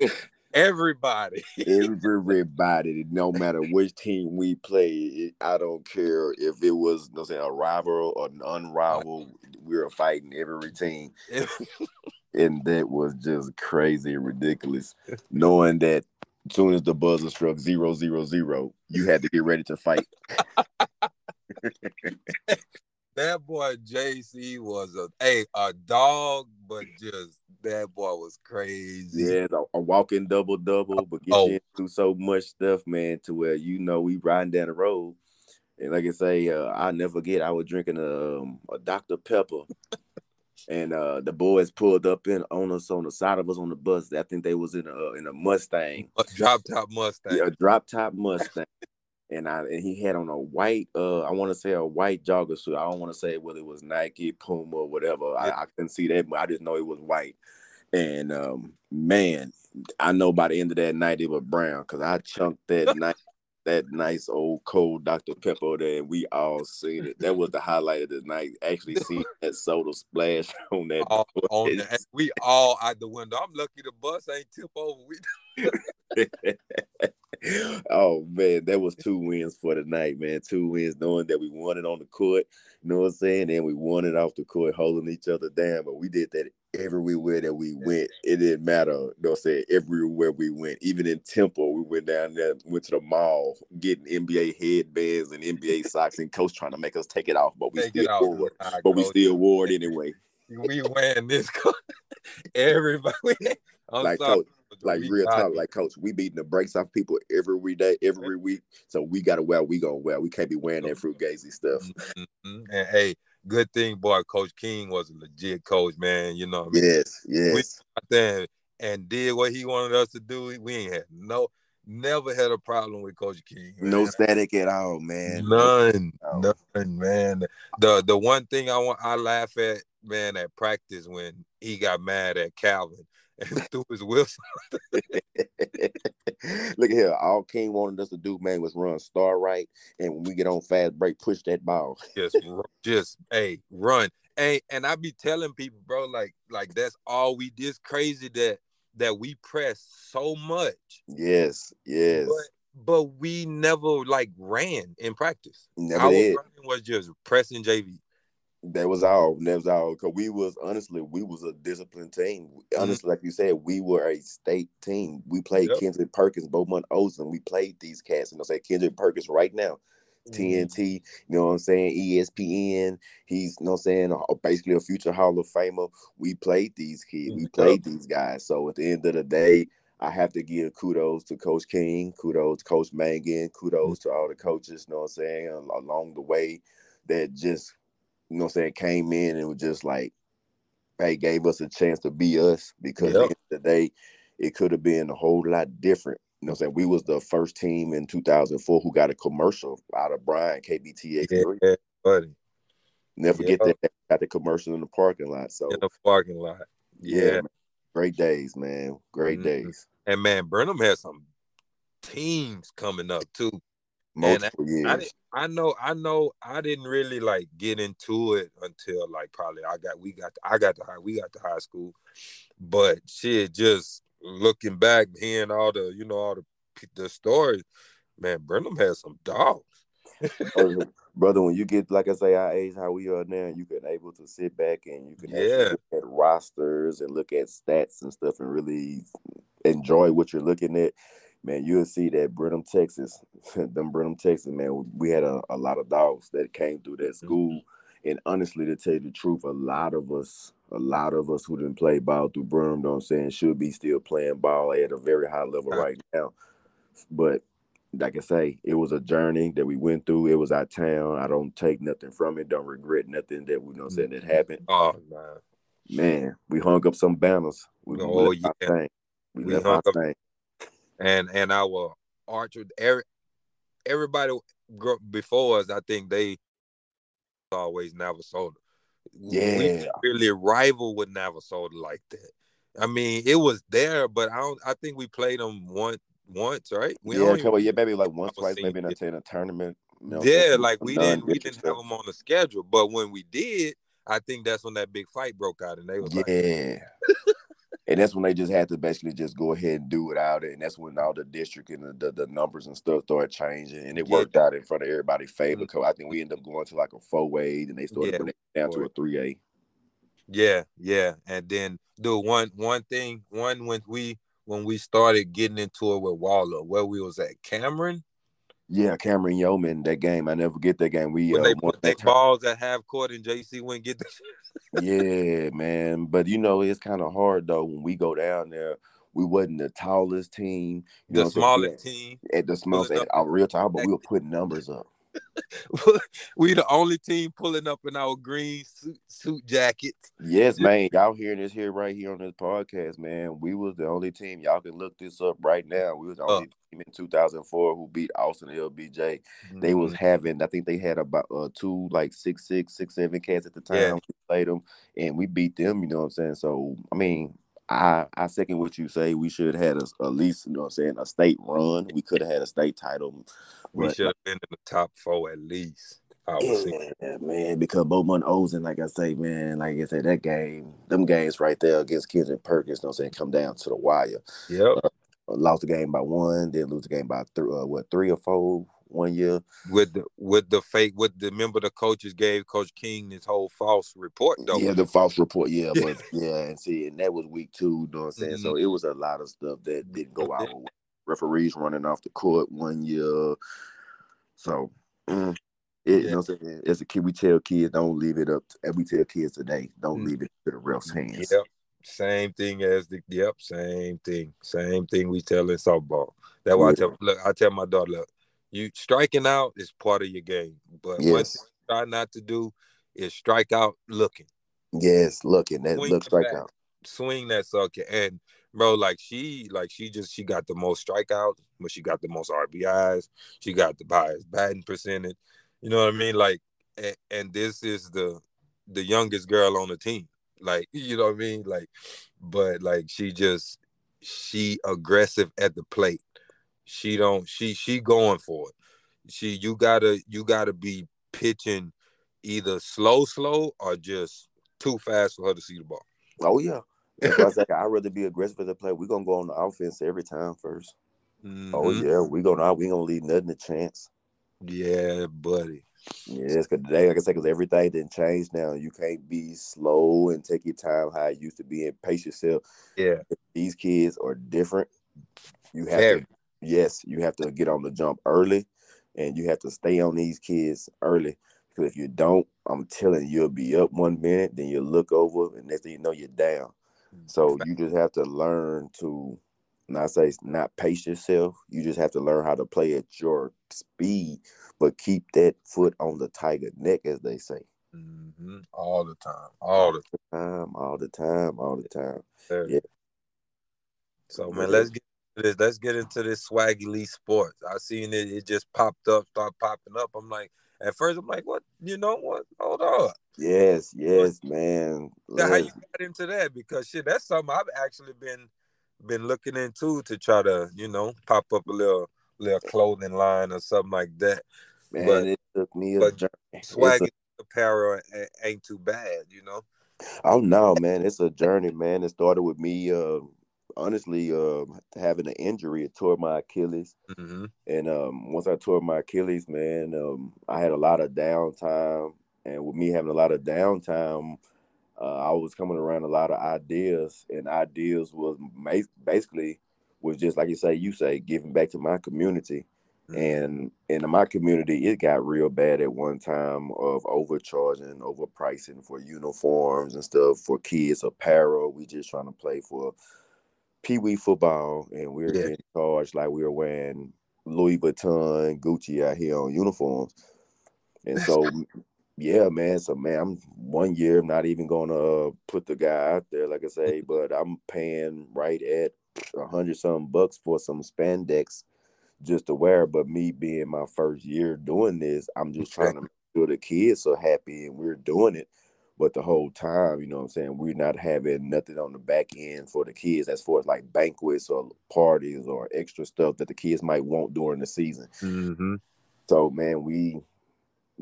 S2: <laughs>
S1: Everybody. <laughs>
S2: everybody, no matter which team we play, it, I don't care if it was you know, say a rival or an unrival, we were fighting every team. <laughs> And that was just crazy and ridiculous. Knowing that as soon as the buzzer struck zero zero zero, you had to get ready to fight. <laughs>
S1: that boy JC was a hey a dog, but just that boy was crazy.
S2: Yeah, a, a walking double double, but get oh. into so much stuff, man, to where you know we riding down the road. And like I say, uh, I'll never forget, I was drinking a, um, a Dr. Pepper. And uh, the boys pulled up in on us on the side of us on the bus. I think they was in a in a Mustang,
S1: a drop top Mustang,
S2: yeah, a drop top Mustang and I and he had on a white uh I want to say a white jogger suit. I don't want to say whether it was Nike, Puma, or whatever. Yeah. I, I couldn't see that, but I just know it was white. And um man, I know by the end of that night it was brown because I chunked that <laughs> night that nice old cold Dr. Pepper there, and we all seen it. That was the <laughs> highlight of the night. Actually, seeing that soda splash <laughs> on that.
S1: All, <laughs> on the, we all out the window. I'm lucky the bus ain't tip over. We <laughs>
S2: oh man, that was two wins for the night, man. Two wins, knowing that we won it on the court. You know what I'm saying? And we won it off the court, holding each other down. But we did that everywhere that we went. It didn't matter. You know what I'm saying? Everywhere we went, even in Temple, we went down there, went to the mall, getting NBA headbands and NBA socks, and coach trying to make us take it off, but we take still wore. it. But we still wore it anyway. <laughs>
S1: we wearing this. Court. <laughs> Everybody, I'm
S2: like sorry. coach, like real talk, like coach, we beating the brakes off people every day, every week. So we gotta wear, we gonna wear. We can't be wearing that fruit gazy stuff.
S1: Mm-hmm. And hey, good thing, boy, Coach King was a legit coach, man. You know what I mean?
S2: Yes, yes.
S1: We and did what he wanted us to do. We ain't had no never had a problem with Coach King.
S2: Man. No static at all, man.
S1: None, no. none, man. The the one thing I want I laugh at, man, at practice when he got mad at Calvin and <laughs> threw his whistle. <laughs>
S2: Look at here. All King wanted us to do, man, was run star right. And when we get on fast break, push that ball. <laughs>
S1: just just hey, run. Hey, and I be telling people, bro, like, like that's all we did. It's crazy that that we press so much.
S2: Yes, yes.
S1: But, but we never like ran in practice.
S2: Never Our did.
S1: was just pressing JV.
S2: That was all. That was all. Cause we was honestly, we was a disciplined team. Mm-hmm. Honestly, like you said, we were a state team. We played yep. Kendrick Perkins, Beaumont Ozen. We played these cats, and I say Kendrick Perkins right now. TNT, mm-hmm. you know what I'm saying? ESPN, he's, you know what I'm saying, basically a future Hall of Famer. We played these kids, we played these guys. So at the end of the day, I have to give kudos to Coach King, kudos to Coach Mangan, kudos to all the coaches, you know what I'm saying, along the way that just you know what I'm saying, came in and was just like, hey, gave us a chance to be us because yep. at the end of the day, it could have been a whole lot different. You know what I'm saying? We was the first team in 2004 who got a commercial out of Bryan KBTX.
S1: Yeah, buddy.
S2: Never yep. forget that got the commercial in the parking lot. So
S1: in the parking lot. Yeah. yeah
S2: great days, man. Great mm-hmm. days.
S1: And man, Brenham has some teams coming up too.
S2: Multiple and
S1: years. I, I, know, I know, I didn't really like get into it until like probably I got we got to, I got to high we got to high school, but shit, just looking back, hearing all the you know all the the stories, man, Brenham has some dogs. <laughs>
S2: brother, when you get like I say our age, how we are now, you can able to sit back and you can
S1: yeah.
S2: look at rosters and look at stats and stuff and really enjoy what you're looking at man, you'll see that Brenham, Texas, <laughs> them Brenham, Texas, man, we had a, a lot of dogs that came through that mm-hmm. school. Mm-hmm. And honestly, to tell you the truth, a lot of us, a lot of us who didn't play ball through Brenham, know what I'm saying, should be still playing ball at a very high level right now. But like I say, it was a journey that we went through. It was our town. I don't take nothing from it. Don't regret nothing that we you know saying that mm-hmm. happened.
S1: Oh man.
S2: Man, we hung up some banners. We, oh, left yeah. our thing. We, we left our up, thing
S1: and and our archer every everybody before us, I think they always Navasota.
S2: Yeah, we
S1: really rival with Navasota like that. I mean, it was there, but I don't. I think we played them once, once, right?
S2: We yeah, couple, yeah, maybe like once, twice, maybe in a, in a tournament.
S1: You know, yeah, like we didn't we didn't have them on the schedule, but when we did, I think that's when that big fight broke out, and they was
S2: yeah.
S1: like,
S2: and that's when they just had to basically just go ahead and do it out and that's when all the district and the, the, the numbers and stuff started changing and it worked yeah. out in front of everybody's favor because mm-hmm. I think we ended up going to like a four way and they started yeah. putting it down to a three A.
S1: Yeah, yeah, and then do one one thing one when we when we started getting into it with Waller, where we was at Cameron,
S2: Yeah, Cameron Yeoman, that game. I never forget that game. We
S1: when
S2: uh,
S1: they put
S2: that
S1: balls at half court and JC wouldn't get the <laughs>
S2: Yeah, man. But you know, it's kind of hard though when we go down there. We wasn't the tallest team. You
S1: the smallest team.
S2: At the smallest, at our real tall, but we were putting numbers up. <laughs>
S1: we the only team pulling up in our green suit, suit jackets.
S2: Yes, man. Y'all hearing this here right here on this podcast, man. We was the only team. Y'all can look this up right now. We was the
S1: Uh.
S2: only team in 2004 who beat Austin LBJ. They was
S1: Mhm.
S2: having, I think they had about uh, two like six six six seven cats at the time.
S1: Yeah.
S2: We played them and we beat them. You know what I'm saying? So I mean, I I second what you say. We should have had a, at least you know what I'm saying a state run. We could have had a state title.
S1: we should have been in the top four at least. I was thinking.
S2: Yeah, man, because Beaumont Ozen, like I say, man, like I said, that game, them games right there against Kendrick Perkins, you know what I'm saying, come down to the wire.
S1: Yep.
S2: Lost the game by one, then lose the game by th- uh, what three or four one year.
S1: With the with the fake with the member the coaches gave Coach King this whole false report though.
S2: Yeah, the false report. Yeah, <laughs>
S1: Yeah.
S2: but yeah, and see, and that was week two. You know what I'm saying? So it was a lot of stuff that didn't go way. Referees running off the court one year. So, mm, it, you know what I'm saying? As a kid, we tell kids don't leave it up. To, and we tell kids today, don't
S1: Mm.
S2: leave it to the refs' hands.
S1: Yep. Same thing as the yep, same thing. Same thing we tell in softball. That's why I tell look, I tell my daughter, look, you striking out is part of your game. But
S2: Yes.
S1: thing you try not to do is strike out looking.
S2: Yes, looking that
S1: Swing
S2: looks right out.
S1: Swing that sucker. And bro, like she like she just she got the most strikeouts, but she got the most RBIs, she got the highest batting percentage. You know what I mean? Like and, and this is the the youngest girl on the team. Like, <laughs> you know what I mean? Like, but like she just she aggressive at the plate. She don't she she going for it. She you gotta you gotta be pitching either slow, slow or just too fast for her to see the ball.
S2: Oh yeah. That's why I say <laughs> I'd rather be aggressive as a player. We're gonna go on the offense every time 1st Oh
S1: Mhm.
S2: yeah, we gonna we gonna leave nothing to chance.
S1: Yeah, buddy.
S2: Yes, because today, like I said, because everything didn't change now. You can't be slow and take your time how it used to be and pace yourself.
S1: Yeah.
S2: These kids are different. You have
S1: Very.
S2: to, yes, you have to get on the jump early, and you have to stay on these kids early. Because if you don't, I'm telling you, you'll be up one minute, then you look over, and next thing you know, you're down. So you just have to learn to not say not pace yourself. You just have to learn how to play at your speed, but keep that foot on the tiger neck, as they say.
S1: hmm All the time. All the
S2: Time, all the time, all the time. Yeah.
S1: So man, let's get this. Let's get into this Swag Elite sports. I seen it, it just popped up, start popping up. I'm like, at first I'm like, what you know what? Hold on.
S2: Yes, yes, man.
S1: How you got into that? Because shit, that's something I've actually been been looking into to try to, you know, pop up a little little clothing line or something like that.
S2: Man,
S1: but-
S2: it took me a journey. It's a-
S1: Swaggy apparel ain't too bad, you know.
S2: oh no, man, it's a journey, man. It started with me, uh, honestly, uh, having an injury. It tore my Achilles.
S1: Mm-hmm.
S2: And um, once I tore my Achilles, man, um, I had a lot of downtime. And with me having a lot of downtime, uh, I was coming around a lot of ideas, and ideas was basically was just like you say, you say, giving back to my community. And in my community, it got real bad at one time of overcharging, overpricing for uniforms and stuff for kids, apparel. We just trying to play for pee wee football, and we are
S1: Yeah.
S2: getting charged like we were wearing Louis Vuitton, Gucci out here on uniforms. And so, yeah, man. So, man, I'm one year I'm not even gonna uh, put the guy out there, like I say, but I'm paying right at a hundred something bucks for some spandex just to wear. But me being my first year doing this, I'm just trying to make sure the kids are happy and we're doing it. But the whole time, you know what I'm saying, we're not having nothing on the back end for the kids as far as like banquets or parties or extra stuff that the kids might want during the season.
S1: Mm-hmm.
S2: So man, we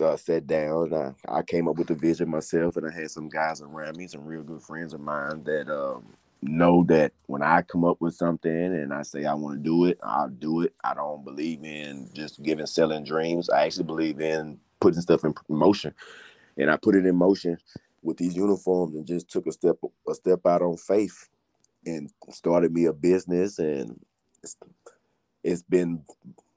S2: uh, sat down. I, I came up with the vision myself, and I had some guys around me, some real good friends of mine that um, know that when I come up with something and I say I want to do it, I'll do it. I don't believe in just giving selling dreams. I actually believe in putting stuff in motion, and I put it in motion with these uniforms and just took a step a step out on faith and started me a business and it's, it's been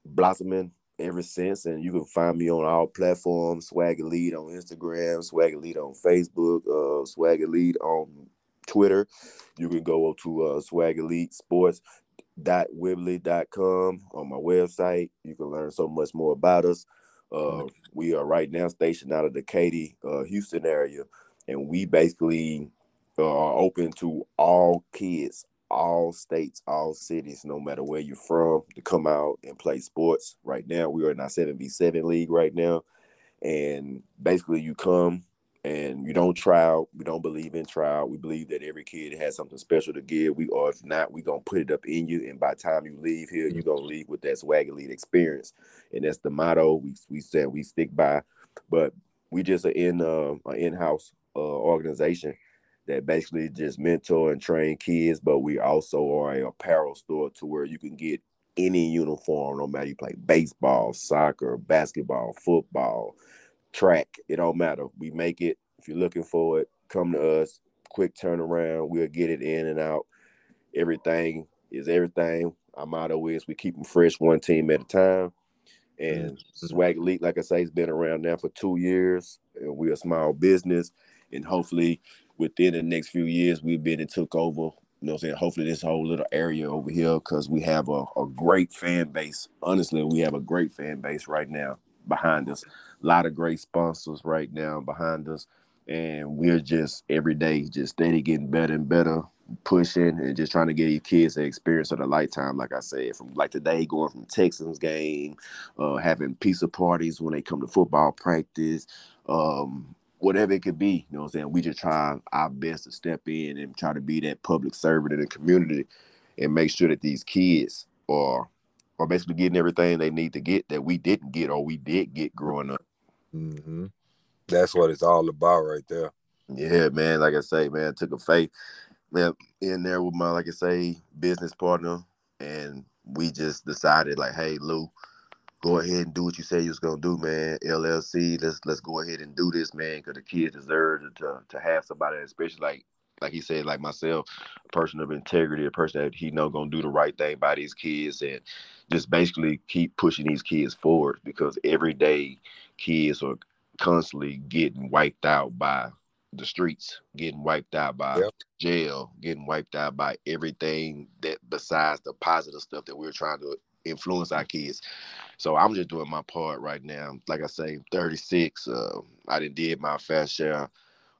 S2: blossoming ever since. And you can find me on all platforms, Swag Elite on Instagram, Swag Elite on Facebook, uh, Swag Elite on Twitter. You can go to uh, Swag Elite Sports on my website. You can learn so much more about us. Uh, we are right now stationed out of the Katy, uh, Houston area, and we basically uh, are open to all kids, all states, all cities, no matter where you're from, to come out and play sports. Right now, we are in our 7v7 league right now. And basically, you come, and you don't try out. We don't believe in trial. We believe that every kid has something special to give. We or if not, we gonna put it up in you. And by the time you leave here, you're gonna leave with that swag elite experience. And that's the motto we we said we stick by. But we just are in uh, an in-house uh, organization that basically just mentor and train kids. But we also are a apparel store to where you can get any uniform, no matter you play baseball, soccer, basketball, football track. It don't matter. We make it. If you're looking for it, come to us. Quick turnaround. We'll get it in and out. Everything is everything. Our motto is we keep them fresh one team at a time. And mm-hmm. Swag Elite, like I say, has been around now for two years. And we're a small business. And hopefully within the next few years, we've been and took over you know I'm saying? Hopefully this whole little area over here, because we have a, a great fan base. Honestly, we have a great fan base right now behind us. A lot of great sponsors right now behind us. And we're just every day just steady getting better and better, pushing and just trying to get these kids the experience of a lifetime. Like I said, from like today, going from Texans game, uh, having pizza parties when they come to football practice, um, whatever it could be. You know what I'm saying? We just try our best to step in and try to be that public servant in the community and make sure that these kids are are basically getting everything they need to get that we didn't get or we did get growing up.
S1: Mm-hmm. That's what it's all about right there.
S2: Yeah, man. Like I say, man, I took a faith man, in there with my, like I say, business partner, and we just decided, like, hey, Lew, go ahead and do what you say you was gonna do, man. LLC, let's let's go ahead and do this, man, because the kids deserve to to have somebody, especially like like he said, like myself, a person of integrity, a person that he know gonna do the right thing by these kids, and just basically keep pushing these kids forward because every day kids are constantly getting wiped out by the streets, getting wiped out by yep. jail, getting wiped out by everything that besides the positive stuff that we're trying to influence our kids. So I'm just doing my part right now. Like I say, 36. Uh, I did did my fair share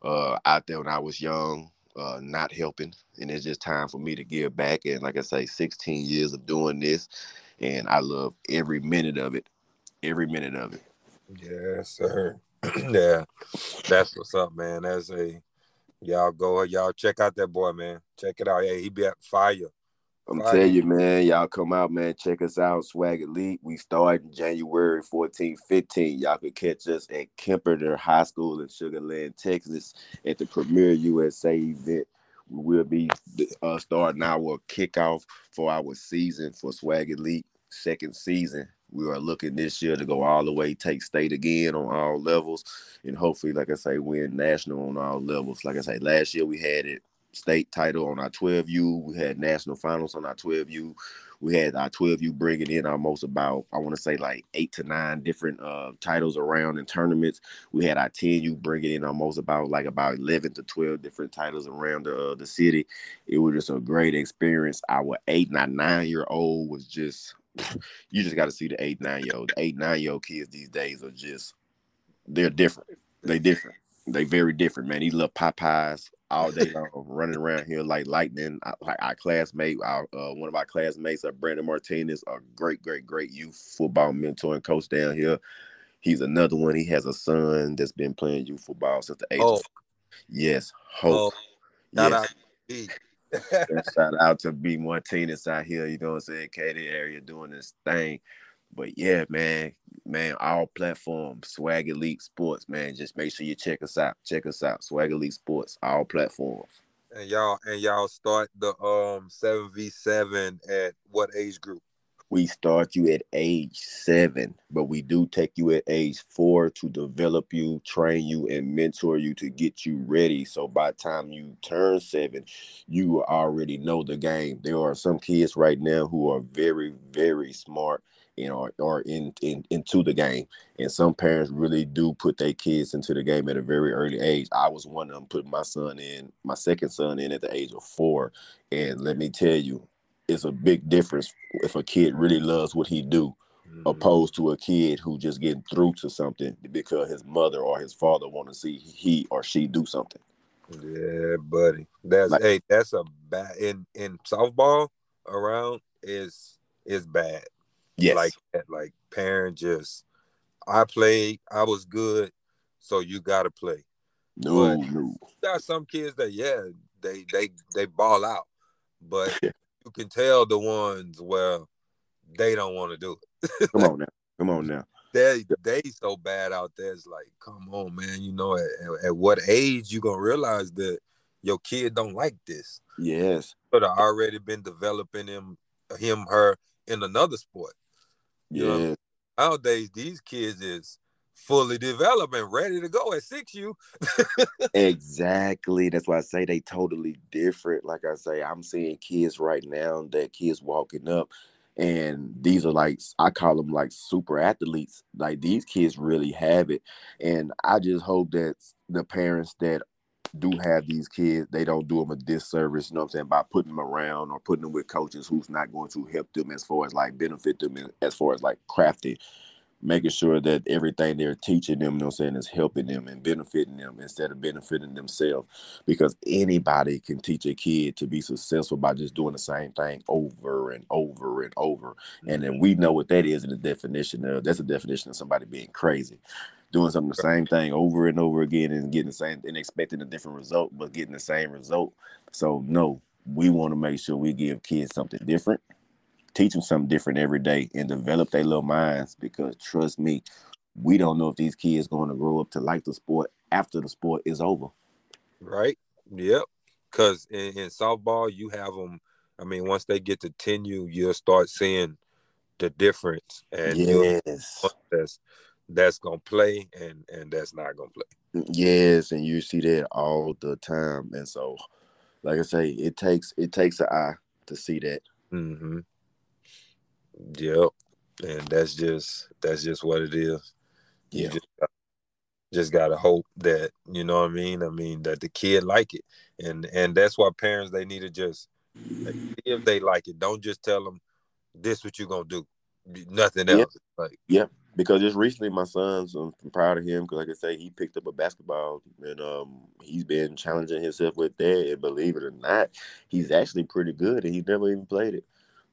S2: uh, out there when I was young uh, not helping, and it's just time for me to give back. And like I say, 16 years of doing this, and I love every minute of it, every minute of it.
S1: Yes, sir. <clears throat> yeah, that's what's up, man. That's a y'all go, y'all check out that boy, man. Check it out. Yeah, he be at fire.
S2: I'm telling you, man, y'all come out, man. Check us out, Swag Elite. We start in January 14, 15. Y'all can catch us at Kempner High School in Sugar Land, Texas, at the Premier USA event. We will be uh, starting our kickoff for our season for Swag Elite, second season. We are looking this year to go all the way, take state again on all levels, and hopefully, like I say, win national on all levels. Like I say, last year we had it state title on our 12U. We had national finals on our 12U. We had our 12U bringing in almost about, I want to say like eight to nine different uh, titles around in tournaments. We had our 10U bringing in almost about like about 11 to 12 different titles around the, uh, the city. It was just a great experience. Our eight and nine year old was just, <laughs> you just got to see the eight, nine year old. Eight, nine year old kids these days are just, they're different. They different. They very different, man. These little Popeyes all day long, running around here like lightning. Like our classmate, our uh, one of our classmates, uh, Brandon Martinez, a great, great, great youth football mentor and coach down here. He's another one. He has a son that's been playing youth football since the age. Oh. Of, yes, Hope. Oh. Shout yes. out. <laughs> shout out to B Martinez out here. You know what I'm saying? Katy area doing this thing. But yeah, man, man, all platforms, Swag Elite Sports, man. Just make sure you check us out. Check us out, Swag Elite Sports, all platforms.
S1: And y'all and y'all start the um seven v seven at what age group?
S2: We start you at age seven, but we do take you at age four to develop you, train you, and mentor you to get you ready. So by the time you turn seven, you already know the game. There are some kids right now who are very, very smart in or, or in, in into the game. And some parents really do put their kids into the game at a very early age. I was one of them putting my son in, my second son in at the age of four. And let me tell you, it's a big difference if a kid really loves what he do mm-hmm. opposed to a kid who just getting through to something because his mother or his father want to see he or she do something.
S1: Yeah, buddy. That's like, hey, that's a bad in in softball around is is bad.
S2: Yes.
S1: Like like parent just I played, I was good, so you gotta play.
S2: No, no.
S1: Got some kids that yeah, they they they ball out, but <laughs> you can tell the ones where they don't want to do
S2: it. Come <laughs> on now, come on now.
S1: They they so bad out there. It's like, come on, man. You know, at, at what age you gonna realize that your kid don't like this?
S2: Yes,
S1: but I already been developing him, him, her in another sport.
S2: Yeah.
S1: nowadays, these kids is fully developed and ready to go at six you. <laughs>
S2: exactly. That's why I say they totally different. Like I say, I'm seeing kids right now that kids walking up and these are like I call them like super athletes. Like these kids really have it, and I just hope that the parents that do have these kids, they don't do them a disservice, you know what I'm saying, by putting them around or putting them with coaches who's not going to help them as far as like benefit them as far as like crafting making sure that everything they're teaching them, you know what I'm saying, is helping them and benefiting them instead of benefiting themselves. Because anybody can teach a kid to be successful by just doing the same thing over and over and over. And then mm-hmm. we know what that is in the definition of that's a definition of somebody being crazy. Doing something the same thing over and over again and getting the same and expecting a different result, but getting the same result. So no, we want to make sure we give kids something different teach them something different every day and develop their little minds because trust me, we don't know if these kids going to grow up to like the sport after the sport is over.
S1: Right. Yep. Because in, in softball, you have them. I mean, once they get to tenure, you'll start seeing the difference, and
S2: yes,
S1: that's that's gonna play, and and that's not gonna play.
S2: Yes, and you see that all the time, and so, like I say, it takes it takes an eye to see that.
S1: Mm-hmm. Yep. And that's just that's just what it is.
S2: Yeah. You
S1: just, just gotta hope that, you know what I mean? I mean that the kid like it. And and that's why parents they need to just like, if they like it, don't just tell them this what you're gonna do. Nothing else.
S2: Yeah. Like yeah, because just recently my son's I'm proud of him because like I say he picked up a basketball and um he's been challenging himself with that and believe it or not he's actually pretty good and he never even played it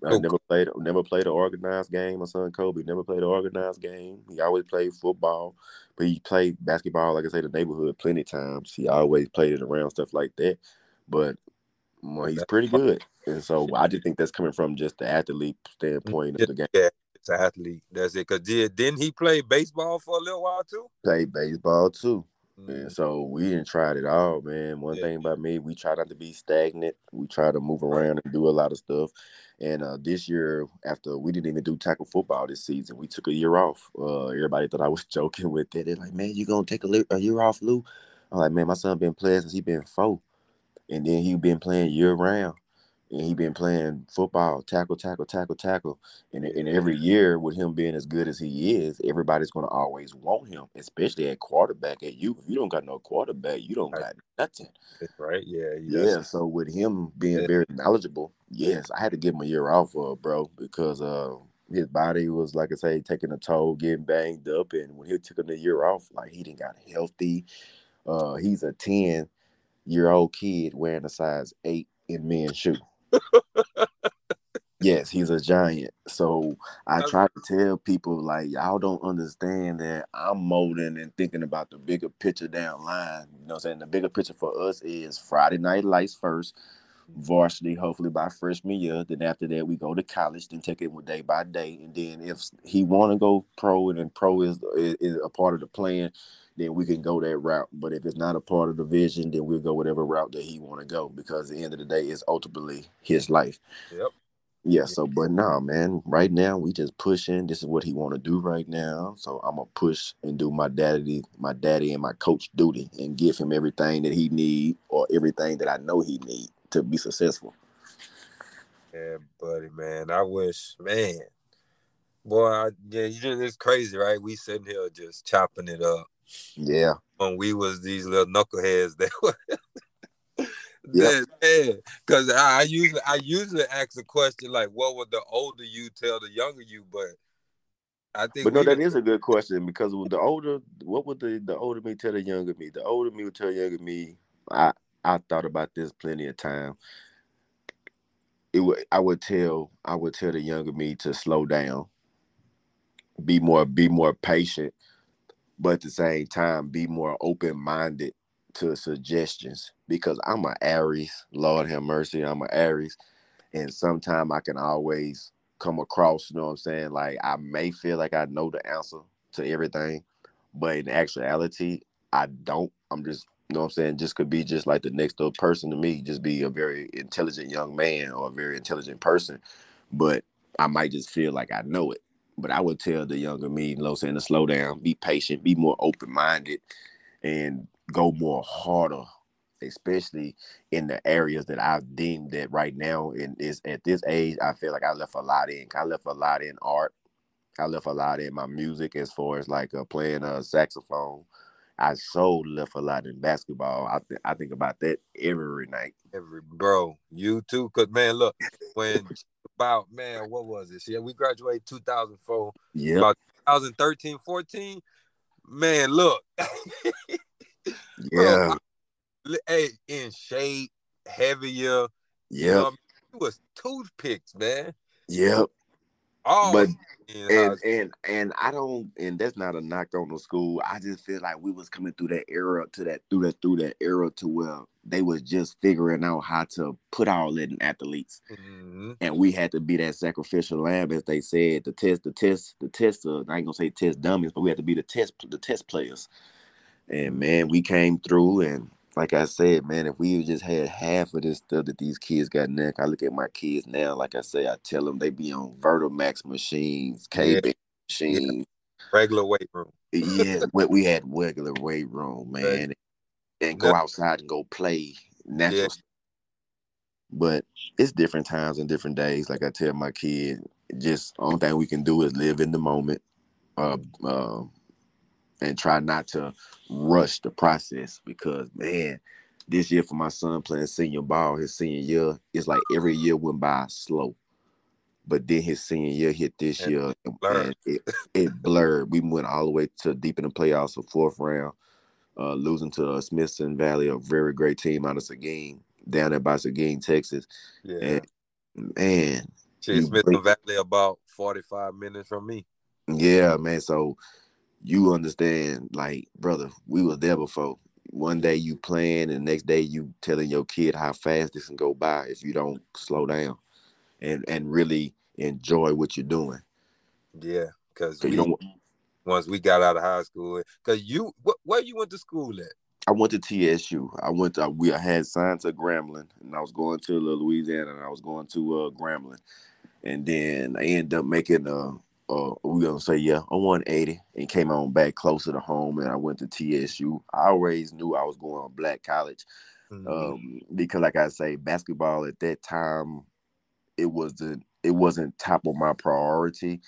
S2: I oh, never played never played an organized game. My son Kobe never played an organized game. He always played football, but he played basketball, like I say, the neighborhood plenty times. He always played it around stuff like that. But well, he's pretty good. And so I just think that's coming from just the athlete mm, standpoint of the game.
S1: Yeah, it's an athlete. That's it. Cause did didn't he play baseball for a little while too?
S2: Played baseball too. Mm. And so we didn't try it at all, man. One yeah. thing about me, we try not to be stagnant. We try to move around and do a lot of stuff. And uh, this year, after we didn't even do tackle football this season, we took a year off. Uh, everybody thought I was <laughs> joking with it. They're like, "Man, you gonna take a, a year off, Lew?" I'm like, "Man, my son been playing since he been four, and then he been playing year round." And he been playing football, tackle, tackle, tackle, tackle. And, and every year, with him being as good as he is, everybody's going to always want him, especially at quarterback. At you, if you don't got no quarterback, you don't got nothing.
S1: Right? Yeah.
S2: Yeah. So with him being yeah. very knowledgeable, yes, I had to give him a year off, bro, because uh, his body was like I say, taking a toll, getting banged up, and when he took him a year off, like he didn't got healthy. Uh, he's a ten year old kid wearing a size eight in men's shoe yes, he's a giant. So I try to tell people like y'all don't understand that I'm molding and thinking about the bigger picture down line. You know what I'm saying? The bigger picture for us is Friday night lights first, varsity hopefully by freshman year. Then after that we go to college, then take it with day by day. And then if he wanna go pro and then pro is, is a part of the plan, then we can go that route. But if it's not a part of the vision, then we'll go whatever route that he want to go because at the end of the day, it's ultimately his life.
S1: Yep.
S2: Yeah. So, but nah, man. Right now, we just pushing. This is what he want to do right now. So I'm gonna push and do my daddy, my daddy and my coach duty, and give him everything that he need or everything that I know he need to be successful.
S1: Yeah, buddy, man. I wish, man. Boy, I, yeah, you just it's crazy, right? We sitting here just chopping it up.
S2: Yeah.
S1: When we was these little knuckleheads that <laughs> were yeah, because I, I usually I usually ask a question like, "What would the older you tell the younger you?" But I think,
S2: but no, that is a good question because the older, what would the the older me tell the younger me? The older me would tell younger me. I I thought about this plenty of time. It would I would tell I would tell the younger me to slow down, be more be more patient, but at the same time be more open minded to suggestions because I'm an Aries. Lord have mercy, I'm an Aries, and sometimes I can always come across. You know what I'm saying? Like I may feel like I know the answer to everything, but in actuality, I don't. I'm just you know what I'm saying? Just could be just like the next door person to me, just be a very intelligent young man or a very intelligent person. But I might just feel like I know it. But I would tell the younger me, know saying, to slow down, be patient, be more open minded, and go more harder, especially in the areas that I've deemed that right now and is at this age, I feel like I left a lot in. I left a lot in art. I left a lot in my music as far as like uh, playing a saxophone. I so left a lot in basketball. I th- I think about that every night.
S1: Every bro, you too. Cause man, look, <laughs> when about man, what was it? Yeah, we graduated 2004.
S2: Yeah.
S1: About 2013, 14. Man, look. <laughs>
S2: Yeah.
S1: Bro, hey, in shape, heavier.
S2: Yeah. You know,
S1: it was toothpicks, man.
S2: Yep. Oh, but and and and I don't, and that's not a knock on the school. I just feel like we was coming through that era to that through that through that era to where they was just figuring out how to put all that in athletes, mm-hmm. and we had to be that sacrificial lamb, as they said, the test, the test, the test. Uh, I ain't gonna say test dummies, but we had to be the test, the test players. And man, we came through and like I said, man, if we just had half of this stuff that these kids got now, I look at my kids now, like I say, I tell them they be on Vertimax machines, K yeah. machines,
S1: yeah. regular weight room.
S2: yeah, <laughs> but we had regular weight room, man, right. and go outside and go play natural. Yeah. But it's different times and different days. Like I tell my kid, just only thing we can do is live in the moment. Uh, uh, and try not to rush the process because man, this year for my son playing senior ball, his senior year, it's like every year went by slow. But then his senior year hit this and year, and it, <laughs> it blurred. We went all the way to deep in the playoffs, a fourth round, uh, losing to Smithson Valley, a very great team out of Seguin, down there by Seguin, Texas. Yeah, and, man,
S1: Smithson Valley about forty five minutes from me.
S2: Yeah, man. So you understand, like, brother, we was there before. One day you playing, and the next day you telling your kid how fast this can go by if you don't slow down and and really enjoy what you're doing.
S1: Yeah, because you don't. Once we got out of high school, because you, wh- where you went to school at?
S2: I went to TSU. I went to we I had signed to Grambling, and I was going to Louisiana, and I was going to uh, Grambling, and then I ended up making a uh, we gonna say yeah, I 180 and came on back closer to home, and I went to TSU. I always knew I was going to black college mm-hmm. um, because, like I say, basketball at that time it wasn't it wasn't top of my priority.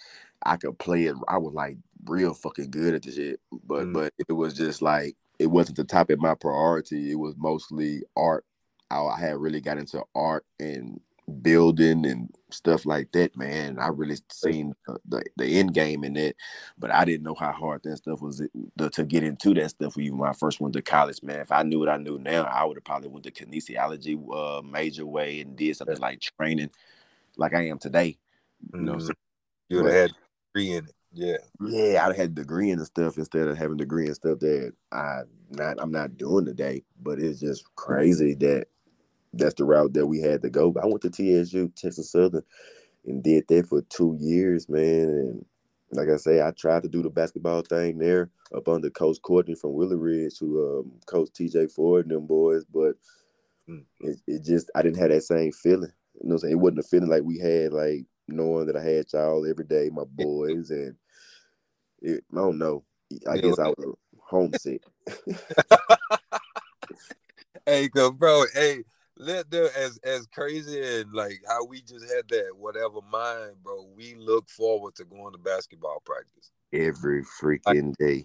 S2: I could play it. I was like real fucking good at the shit, but mm-hmm. but it was just like it wasn't the top of my priority. It was mostly art. I, I had really got into art and building and stuff like that, man. I really seen the, the, the, end game in it, but I didn't know how hard that stuff was the, to get into that stuff when I first went to college, man. If I knew what I knew now, I would have probably went to kinesiology uh, major way and did something like training like I am today. You know mm-hmm.
S1: You would have had degree in it. Yeah.
S2: Yeah, I'd had degree in the stuff instead of having degree in stuff that I not I'm not doing today. But it's just crazy that that's the route that we had to go. But I went to TSU, Texas Southern, and did that for two years, man. And like I say, I tried to do the basketball thing there up under Coach Courtney from Willow Ridge, who um, Coach TJ Ford and them boys, but mm. it, it, just I didn't have that same feeling. You know, I'm saying it wasn't a feeling like we had, like knowing that I had y'all every day, my <laughs> boys, and it, I don't know. I guess I was homesick. <laughs> <laughs>
S1: hey, go, bro. Hey, let them as as crazy and like how we just had that whatever mind, bro. We look forward to going to basketball practice
S2: every freaking like, day.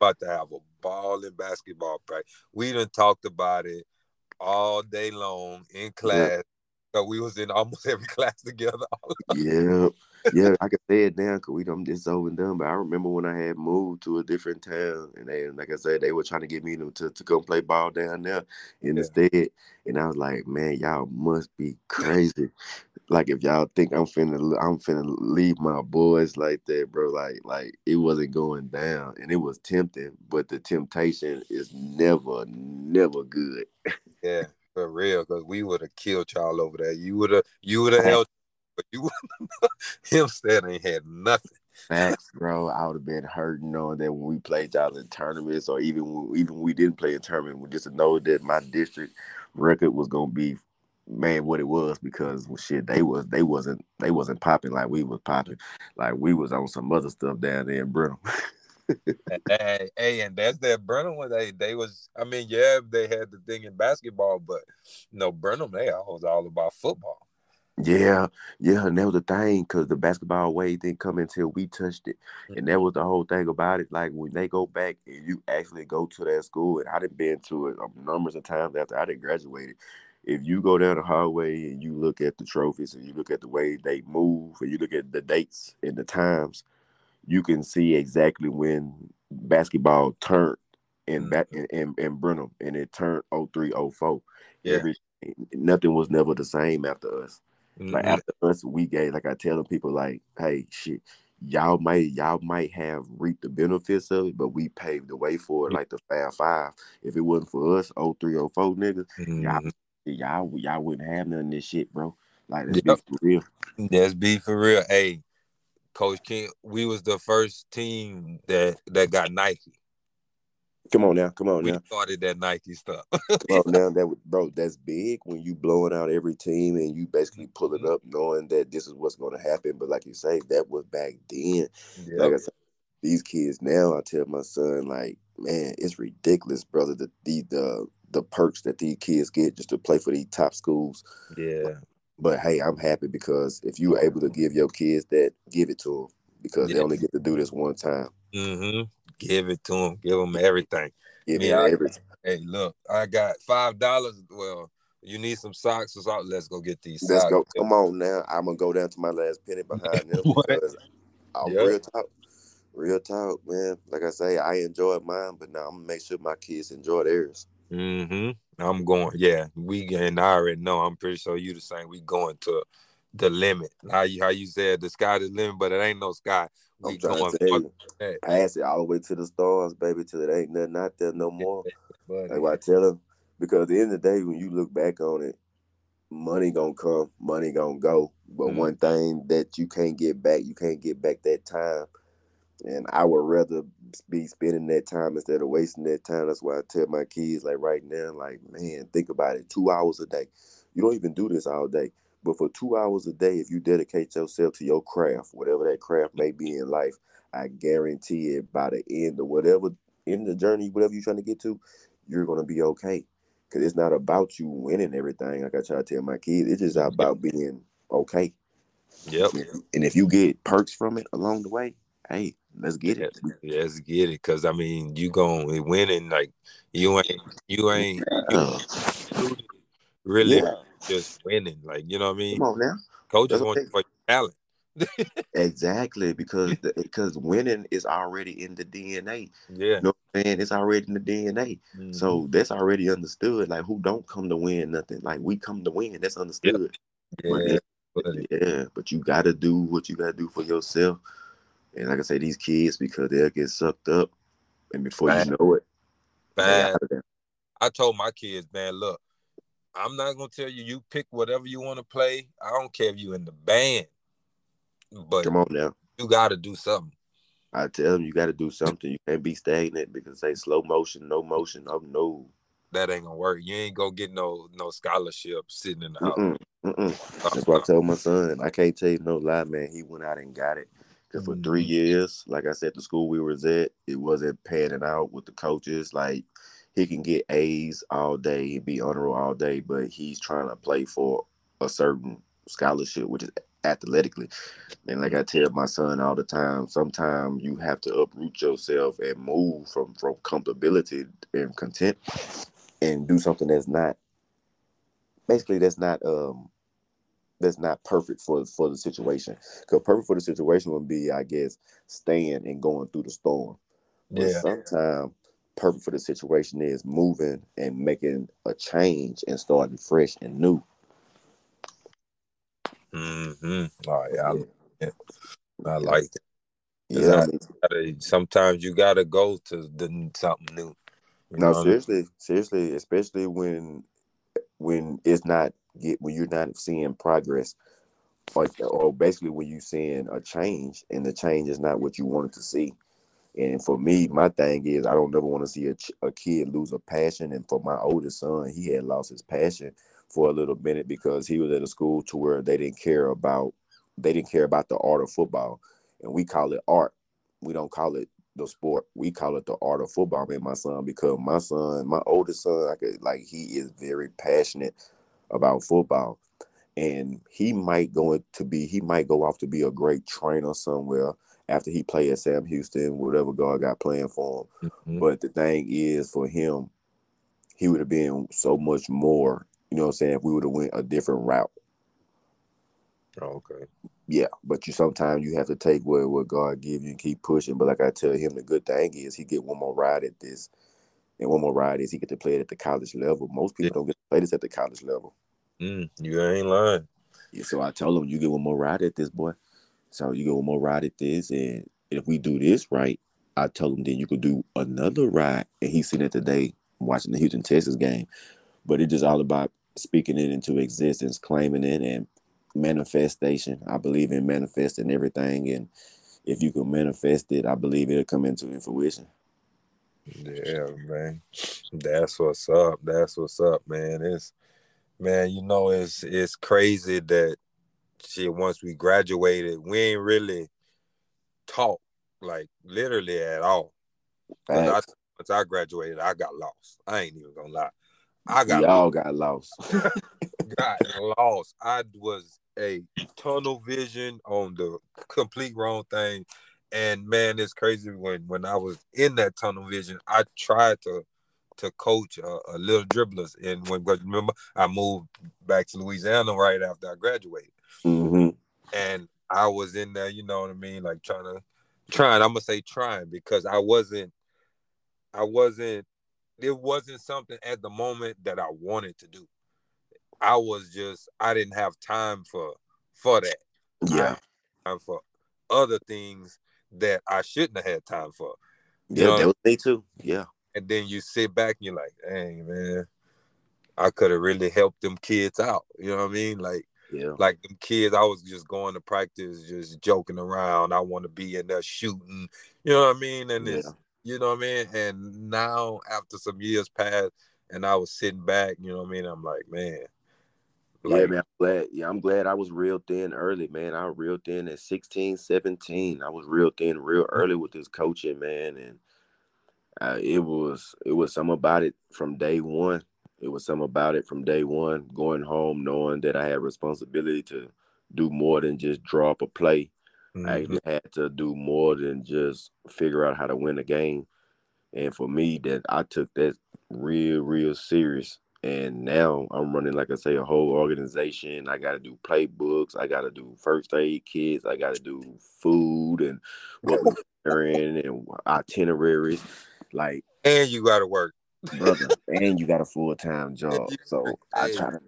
S1: About to have a ball in basketball practice. We done talked about it all day long in class. Yeah. So we was in almost <laughs> every class together.
S2: yeah, yeah, I can say it now because we done this over and done. But I remember when I had moved to a different town, and they, like I said, they were trying to get me to to, to come play ball down there in yeah. state, and I was like, man, y'all must be crazy. like if y'all think I'm finna, I'm finna leave my boys like that, bro. Like, like it wasn't going down, and it was tempting, but the temptation is never, never good.
S1: yeah, for real, because we would have killed y'all over there. You would have, you would have <laughs> held but you <laughs> him said ain't had nothing.
S2: Facts, bro. I would have been hurt knowing that when we played y'all in tournaments, or even when, even when we didn't play in tournament, just to know that my district record was gonna be man what it was because well, shit they was they wasn't they wasn't popping like we was popping, like we was on some other stuff down there in Brenham. <laughs>
S1: hey, hey, and that's that Brenham one. They they was I mean yeah they had the thing in basketball, but you no know, Brenham they was all about football.
S2: Yeah, yeah, and that was the thing because the basketball wave didn't come until we touched it, and that was the whole thing about it. Like when they go back and you actually go to that school, and I didn't been to it um, numbers of times after I didn't graduated. If you go down the hallway and you look at the trophies and you look at the way they move and you look at the dates and the times, you can see exactly when basketball turned in mm-hmm. back in, in, in Brenham and it turned 03, 04. Yeah. Every, nothing was never the same after us. Mm-hmm. Like after us, we gave like I tell them people like, hey, shit, y'all might y'all might have reaped the benefits of it, but we paved the way for it, like the Fab Five. If it wasn't for us, 0304 niggas, mm-hmm. y'all y'all y'all wouldn't have none of this shit, bro. Like let's yep. be for real.
S1: Let's be for real. Hey, Coach King, we was the first team that that got Nike.
S2: Come on now, come on now.
S1: we
S2: now.
S1: started that Nike stuff. <laughs>
S2: come on now, that bro, that's big when you blowing out every team and you basically pull it up knowing that this is what's going to happen. But like you say, that was back then. Yep. Like I said, these kids now, I tell my son, like, man, it's ridiculous, brother. The the the, the perks that these kids get just to play for these top schools.
S1: Yeah.
S2: But hey, I'm happy because if you're able to give your kids that, give it to them because yeah. they only get to do this one time.
S1: Mm-hmm. Give it to them. Give them everything.
S2: Give them everything.
S1: Hey, look, I got five dollars. Well, you need some socks or something. Let's go get these.
S2: Let's
S1: socks.
S2: go. Come on now. I'm gonna go down to my last penny behind <laughs> them I'm yep. real talk. Real talk, man. Like I say, I enjoyed mine, but now I'm gonna make sure my kids enjoy theirs.
S1: Mm-hmm. I'm going. Yeah, we and I already know. I'm pretty sure you the same. We going to the limit. How you how you said the sky is the limit, but it ain't no sky.
S2: I'm trying to tell you, pass it all the way to the stars, baby, till it ain't nothing out there no more. like what I tell them, because at the end of the day, when you look back on it, money gonna come, money gonna go. But mm-hmm. one thing that you can't get back, you can't get back that time. And I would rather be spending that time instead of wasting that time. That's why I tell my kids, like right now, like, man, think about it. Two hours a day. You don't even do this all day. But for two hours a day, if you dedicate yourself to your craft, whatever that craft may be in life, I guarantee it by the end of whatever in the journey, whatever you're trying to get to, you're gonna be okay. Cause it's not about you winning everything. Like I try to tell my kids, it's just about being okay.
S1: Yep.
S2: And if you get perks from it along the way, hey, let's get it.
S1: Let's get it. Cause I mean, you going to winning like you ain't you ain't you really yeah just winning. Like you know what I mean?
S2: Come on now,
S1: coach is going for talent. <laughs>
S2: exactly because the, because winning is already in the DNA.
S1: Yeah,
S2: you know what I'm saying? It's already in the DNA. Mm-hmm. So that's already understood. Like who don't come to win nothing. Like we come to win. That's understood.
S1: Yep.
S2: Yeah, but, yeah, but you got to do what you got to do for yourself. And like I say, these kids because they'll get sucked up, and before Bad. you know it,
S1: Bad. I told my kids, man, look, I'm not gonna tell you you pick whatever you want to play. I don't care if you're in the band, but
S2: come on now,
S1: you got to do something.
S2: I tell them you got to do something. You can't be stagnant because they slow motion, no motion. Oh no,
S1: that ain't gonna work. You ain't gonna get no no scholarship sitting in the house.
S2: Mm-mm, mm-mm. That's what I told my son. I can't tell you no lie, man. He went out and got it. Cause for three mm-hmm. years, like I said, the school we was at, it wasn't panning out with the coaches. Like he can get A's all day, be honorable all day, but he's trying to play for a certain scholarship, which is athletically. And like I tell my son all the time, sometimes you have to uproot yourself and move from from comfortability and content and do something that's not basically that's not um that's not perfect for for the situation. Because perfect for the situation would be, I guess, staying and going through the storm. But yeah. sometimes perfect for the situation is moving and making a change and starting fresh and new.
S1: Mm-hmm. Oh yeah, yeah. I, I like it. Yeah, sometimes you gotta go to the something new.
S2: no, seriously, seriously, especially when when it's not get when you're not seeing progress, or, or basically when you're seeing a change and the change is not what you wanted to see. And for me, my thing is I don't ever want to see a, a kid lose a passion. And for my oldest son, he had lost his passion for a little minute because he was at a school to where they didn't care about they didn't care about the art of football, and we call it art. We don't call it the sport. We call it the art of football. Me my son because my son, my oldest son, I could like he is very passionate about football, and he might go to be he might go off to be a great trainer somewhere after he played at Sam Houston, whatever God got playing for him. Mm-hmm. But the thing is, for him, he would have been so much more. You know what I'm saying? If we would have went a different route.
S1: Oh, okay.
S2: Yeah, but you sometimes you have to take what what God give you and keep pushing. But like I tell him, the good thing is he get one more ride at this, and one more ride is he get to play it at the college level. Most people yeah. don't get to play this at the college level.
S1: Mm, you ain't lying.
S2: Yeah, so I told him you get one more ride at this, boy. So you go one more ride at this, and if we do this right, I told him then you could do another ride. And he's seen it today watching the Houston Texans game. But it's just all about speaking it into existence, claiming it, and manifestation. I believe in manifesting everything, and if you can manifest it, I believe it'll come into fruition.
S1: Yeah, man. That's what's up. That's what's up, man. It's man, you know, it's it's crazy that shit, once we graduated, we ain't really talk like literally at all. I, once I graduated, I got lost. I ain't even gonna lie. I got
S2: y'all lost. got lost. <laughs>
S1: got lost. I was a tunnel vision on the complete wrong thing. And man, it's crazy when when I was in that tunnel vision, I tried to to coach a, a little dribblers. And when remember, I moved back to Louisiana right after I graduated.
S2: Mm-hmm.
S1: And I was in there, you know what I mean, like trying to trying. I'm gonna say trying because I wasn't, I wasn't. It wasn't something at the moment that I wanted to do. I was just I didn't have time for for that.
S2: Yeah.
S1: Time for other things that I shouldn't have had time for.
S2: You yeah, that was me too. Yeah.
S1: And then you sit back and you're like, dang man, I could have really helped them kids out. You know what I mean? Like
S2: yeah.
S1: Like them kids, I was just going to practice, just joking around. I want to be in there shooting. You know what I mean? And yeah. it's you know what I mean? And now after some years passed and I was sitting back, you know what I mean? I'm like, man.
S2: Like, yeah, man, I'm glad. Yeah, I'm glad I was real thin early, man. I was real thin at 16, 17. I was real thin real early with this coaching, man. And uh, it was it was some about it from day one. It was something about it from day one, going home knowing that I had responsibility to do more than just drop a play. Mm-hmm. I actually had to do more than just figure out how to win a game. And for me, that I took that real, real serious. And now I'm running, like I say, a whole organization. I got to do playbooks. I got to do first aid kits. I got to do food and what we're <laughs> in and itineraries. Like,
S1: and you got to work
S2: brother, and you got a full time job. So I try to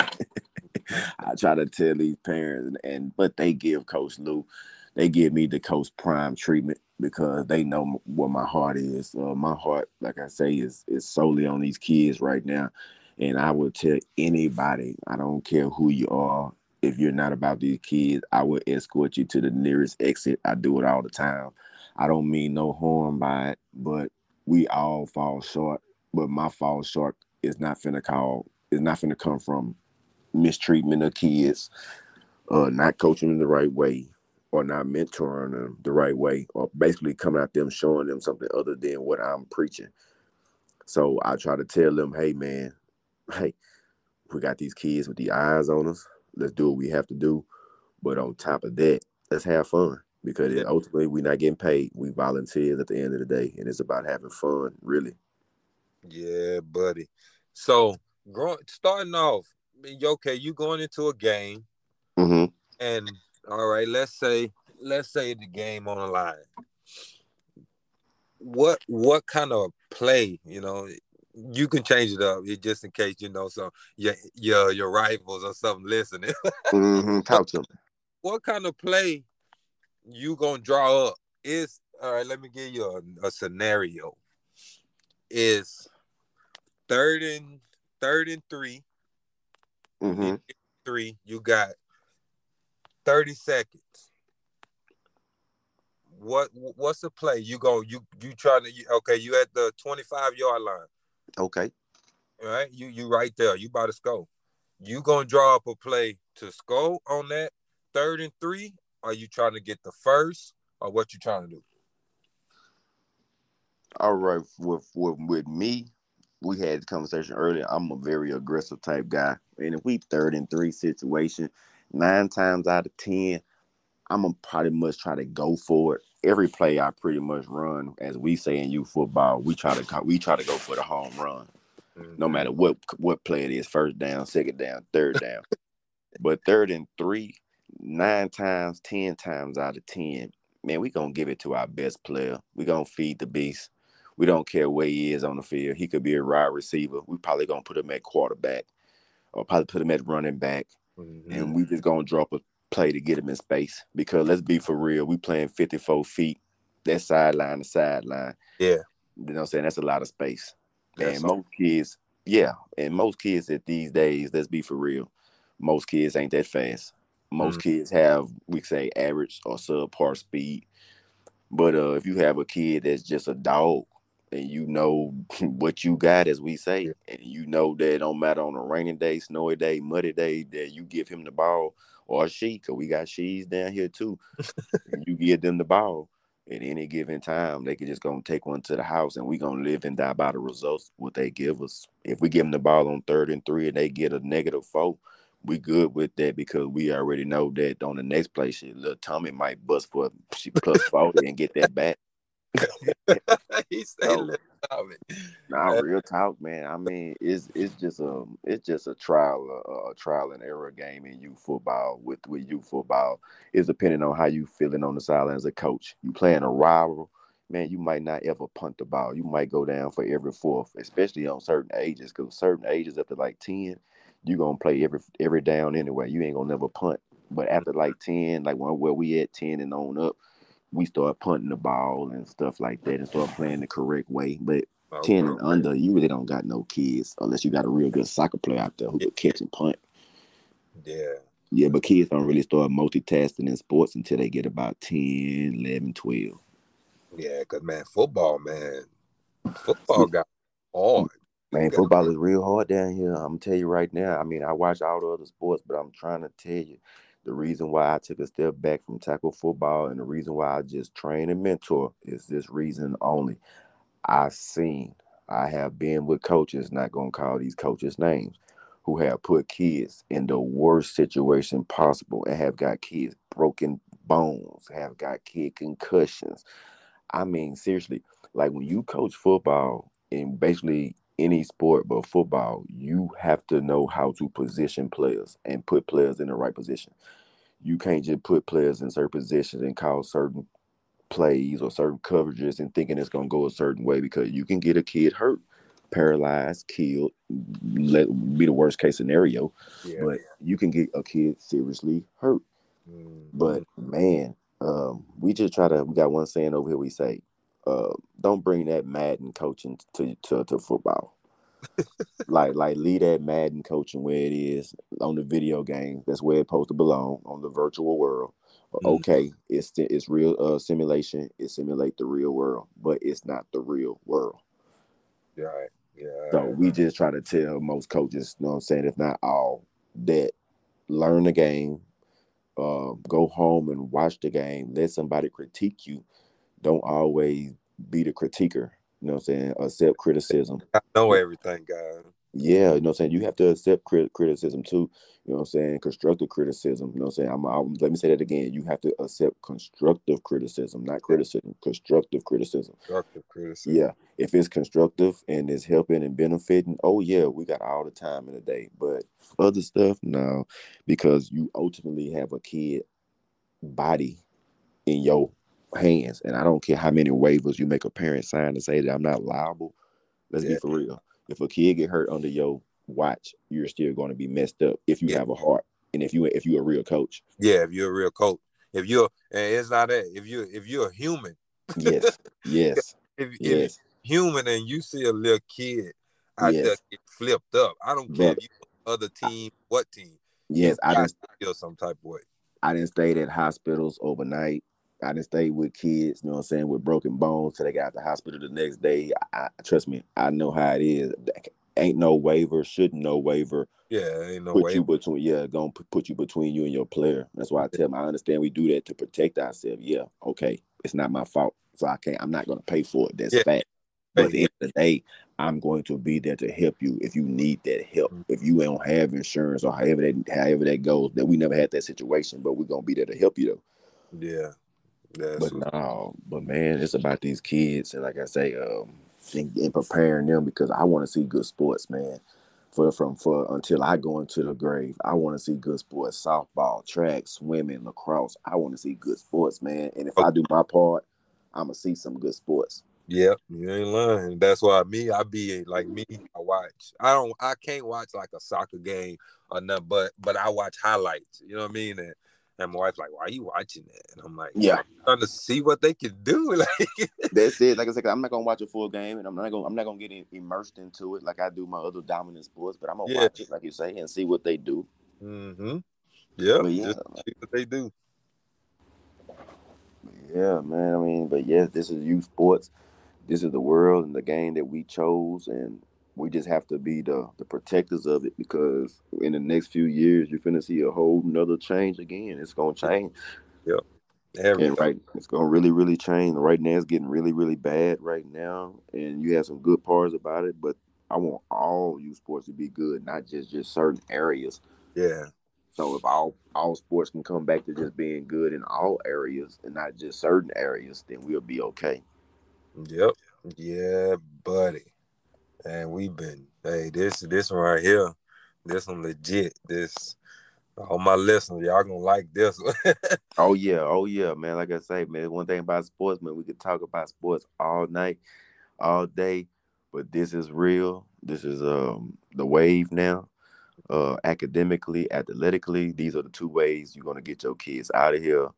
S2: <laughs> I try to tell these parents, and, and but they give Coach Lew, they give me the Coach Prime treatment because they know what my heart is. Uh, my heart, like I say, is is solely on these kids right now, and I would tell anybody, I don't care who you are, if you're not about these kids, I will escort you to the nearest exit. I do it all the time. I don't mean no harm by it, but we all fall short but my fall short is not finna call is not finna come from mistreatment of kids, uh, not coaching them the right way, or not mentoring them the right way, or basically coming at them showing them something other than what I'm preaching. So I try to tell them, hey man, hey, we got these kids with the eyes on us. Let's do what we have to do. But on top of that, let's have fun because ultimately we're not getting paid. We volunteers at the end of the day, and it's about having fun, really.
S1: Yeah, buddy. So, growing, starting off, okay, you going into a game,
S2: mm-hmm.
S1: and all right, let's say, let's say the game on the line. What what kind of play, you know, you can change it up just in case you know so your your your rivals or something listening. <laughs>
S2: mm-hmm. Talk to me.
S1: What kind of play you gonna draw up? Is all right. Let me give you a, a scenario. Is third and third and 3
S2: mm-hmm.
S1: Three. You got thirty seconds. What what's the play? You go you you trying to you, okay? You at the twenty five yard line.
S2: Okay.
S1: All right. You you right there. You about to score. You gonna draw up a play to score on that third and three? Are you trying to get the first, or what you trying to do?
S2: All right. With with with me, we had the conversation earlier. I'm a very aggressive type guy, and if we third and three situation, nine times out of ten, I'm gonna probably much try to go for it. Every play I pretty much run, as we say in youth football, we try to we try to go for the home run, mm-hmm. no matter what what play it is, first down, second down, third <laughs> down. but third and three, nine times, ten times out of ten, man, we gonna give it to our best player. We gonna feed the beast. We don't care where he is on the field. He could be a wide receiver. We probably gonna put him at quarterback, or probably put him at running back, mm-hmm. and we just gonna drop a play to get him in space. Because let's be for real, we playing 54 feet, that sideline to sideline.
S1: Yeah,
S2: you know what I'm saying? That's a lot of space. That's and most kids, yeah, and most kids at these days, let's be for real, most kids ain't that fast. Most mm-hmm. kids have, we say, average or subpar speed. But uh, if you have a kid that's just a dog, and you know <laughs> what you got, as we say, and you know that it don't matter on a rainy day, snowy day, muddy day, that you give him the ball or she, cause we got she's down here too. you give them the ball at any given time, they could just gonna take one to the house, and we gonna live and die by the results what they give us. If we give them the ball on third and three, and they get a negative four, we good with that because we already know that on the next play, shit, little Tommy might bust for she plus forty and get that back. <laughs>
S1: he said, so,
S2: Nah, real talk, man. I mean, it's it's just a it's just a trial a, a trial and error game in youth football. With with youth football, is depending on how you feeling on the sideline as a coach. You playing a rival, man. You might not ever punt the ball. You might go down for every fourth, especially on certain ages. Because certain ages after like ten, you are gonna play every every down anyway. You ain't gonna never punt. But after like ten, like where we at ten and on up we start punting the ball and stuff like that and start playing the correct way. But okay. 10 and under, you really don't got no kids unless you got a real good soccer player out there who could catch and punt.
S1: Yeah.
S2: Yeah, but kids don't really start multitasking in sports until they get about 10, 11, 12.
S1: Yeah, because, man, football, man, football mm. got hard.
S2: Man, football is real hard down here. I'm gonna tell you right now. I mean, I watch all the other sports, but I'm trying to tell you, the reason why I took a step back from tackle football and the reason why I just train and mentor is this reason only. I've seen, I have been with coaches, not gonna call these coaches names, who have put kids in the worst situation possible and have got kids broken bones, have got kid concussions. I mean, seriously, like when you coach football in basically any sport but football, you have to know how to position players and put players in the right position you can't just put players in certain positions and call certain plays or certain coverages and thinking it's going to go a certain way because you can get a kid hurt, paralyzed, killed, let be the worst case scenario. Yeah. But you can get a kid seriously hurt. Mm-hmm. But man, um, we just try to. We got one saying over here. We say, uh, "Don't bring that Madden coaching to to, to football." Like like leave that Madden coaching where it is on the video game. That's where it's supposed to belong on the virtual world. Mm-hmm. Okay, it's it's real uh, simulation. It simulate the real world, but it's not the real world.
S1: Right. Yeah.
S2: So we just try to tell most coaches, you know what I'm saying, if not all, that learn the game, uh, go home and watch the game. Let somebody critique you. Don't always be the critiquer You know what I'm saying? Accept criticism.
S1: I know everything, guys.
S2: Yeah, you know what I'm saying? You have to accept crit- criticism too. You know what I'm saying? Constructive criticism. You know what I'm saying? I'm, I'm, let me say that again. You have to accept constructive criticism, not criticism, constructive criticism.
S1: Constructive criticism.
S2: Yeah. If it's constructive and it's helping and benefiting, oh yeah, we got all the time in the day. But other stuff, no, because you ultimately have a kid body in your hands. And I don't care how many waivers you make a parent sign to say that I'm not liable. Let's
S1: Yeah.
S2: be for real. If a kid get hurt under your watch, you're still going to be messed up if you
S1: Yeah.
S2: have a heart and if you if you're a real coach.
S1: Yeah, if you're a real coach. If you're and it's not that. If you if you're a human,
S2: Yes, <laughs> yes,
S1: if, if human and you see a little kid I
S2: Yes.
S1: there get flipped up, I don't care
S2: But-
S1: if you other team, what team.
S2: yes. I didn't
S1: feel some type of way.
S2: I didn't stay at hospitals overnight. I didn't stay with kids, you know what I'm saying, with broken bones till they got out the hospital the next day. I, I trust me, I know how it is. Ain't no waiver, shouldn't no waiver.
S1: Yeah, ain't no
S2: put
S1: way.
S2: you between yeah gonna put you between you and your player that's why i tell them i understand we do that to protect ourselves yeah okay it's not my fault so i can't i'm not gonna pay for it that's
S1: Yeah.
S2: fact but at the end of the day i'm going to be there to help you if you need that help
S1: Mhm.
S2: if you don't have insurance or however that however that goes that we never had that situation but we're gonna be there to help you though
S1: Yeah.
S2: But no, but man, it's about these kids, and like I say, um, and, and preparing them because I want to see good sports, man. For from for until I go into the grave, I want to see good sports: softball, track, swimming, lacrosse. I want to see good sports, man. And if I do my part, I'm gonna see some good sports.
S1: yeah, you ain't lying. That's why me, I be like me, I watch. I don't I can't watch like a soccer game or nothing, but but I watch highlights. You know what I mean? And and my wife's like, Why are you watching it?" And I'm like,
S2: Yeah.
S1: I'm trying to see what they can do. <laughs> Like
S2: That's it. Like I said, I'm not gonna watch a full game, and I'm not gonna I'm not gonna get immersed into it like I do my other dominant sports. But I'm gonna
S1: Yeah.
S2: watch it, like you say, and see what they do.
S1: mm-hmm. Yeah,
S2: But yeah,
S1: just see what they do.
S2: Yeah, man. I mean, but yes, this is youth sports. This is the world and the game that we chose, and we just have to be the the protectors of it because in the next few years, you're gonna see a whole nother change again. It's gonna change,
S1: Everything.
S2: and right, it's gonna really, really change. Right now, it's getting really, really bad right now, and you have some good parts about it, but I want all youth sports to be good, not just just certain areas.
S1: Yeah.
S2: So if all all sports can come back to just being good in all areas and not just certain areas, then we'll be okay.
S1: Yep. Yeah, buddy. And we've been hey, this this one right here, this one legit. This all my listeners, y'all gonna like this one. <laughs>
S2: Oh yeah, oh yeah, man. Like I say, man, one thing about sports, man, we could talk about sports all night, all day, but this is real. This is um the wave now. Uh academically, athletically, these are the two ways you're gonna get your kids out of here.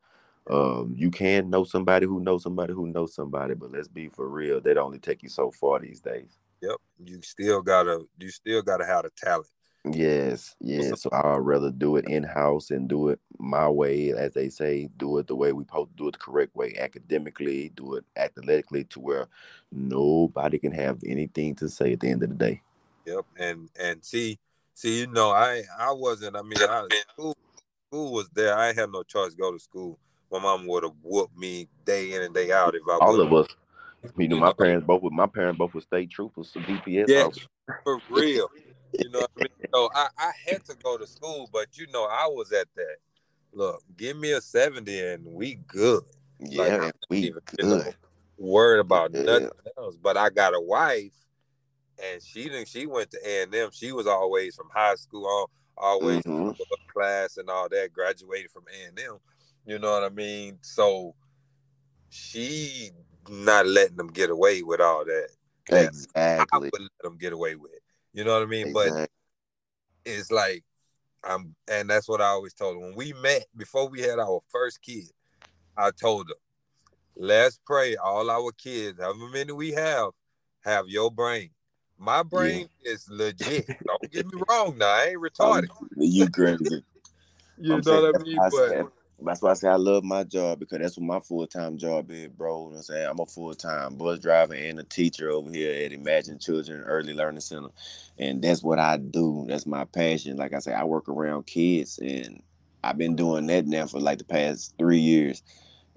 S2: Um, you can know somebody who knows somebody who knows somebody, but let's be for real, that only take you so far these days.
S1: Yep. You still gotta you still gotta have the talent.
S2: Yes, yes. So I'd rather do it in house and do it my way, as they say, do it the way we supposed to do it the correct way, academically, do it athletically, to where nobody can have anything to say at the end of the day.
S1: Yep. And and see, see, you know, I I wasn't, I mean, I, school school was there. I had no choice to go to school. My mom would have whooped me day in and day out if I
S2: All of us, you know, my parents both with my parents both were state troopers, so DPS
S1: Yeah.
S2: officers.
S1: for real. You know what I mean? So I, I had to go to school, but you know, I was at that. Look, give me a 70 and we good.
S2: Yeah,
S1: Like,
S2: we
S1: even,
S2: good.
S1: Worried about
S2: Yeah.
S1: nothing else. But I got a wife and she didn't she went to A and M. She was always from high school on always
S2: Mhm.
S1: class and all that, graduated from A and M. You know what I mean? So she not letting them get away with all that. that I
S2: Exactly.
S1: would let them get away with. You know what I mean? But it's like I'm and that's what I always told her. When we met before we had our first kid, I told her, let's pray all our kids, however many we have, have your brain. My brain is legit. Don't get me wrong now. I ain't retarded.
S2: you crazy. <laughs>
S1: You
S2: I'm
S1: know what I mean? But
S2: That's why I say I love my job because that's what my full time job is, bro. You know what I'm saying? I'm a full time bus driver and a teacher over here at Imagine Children Early Learning Center. And that's what I do. That's my passion. Like I say, I work around kids and I've been doing that now for like the past three years.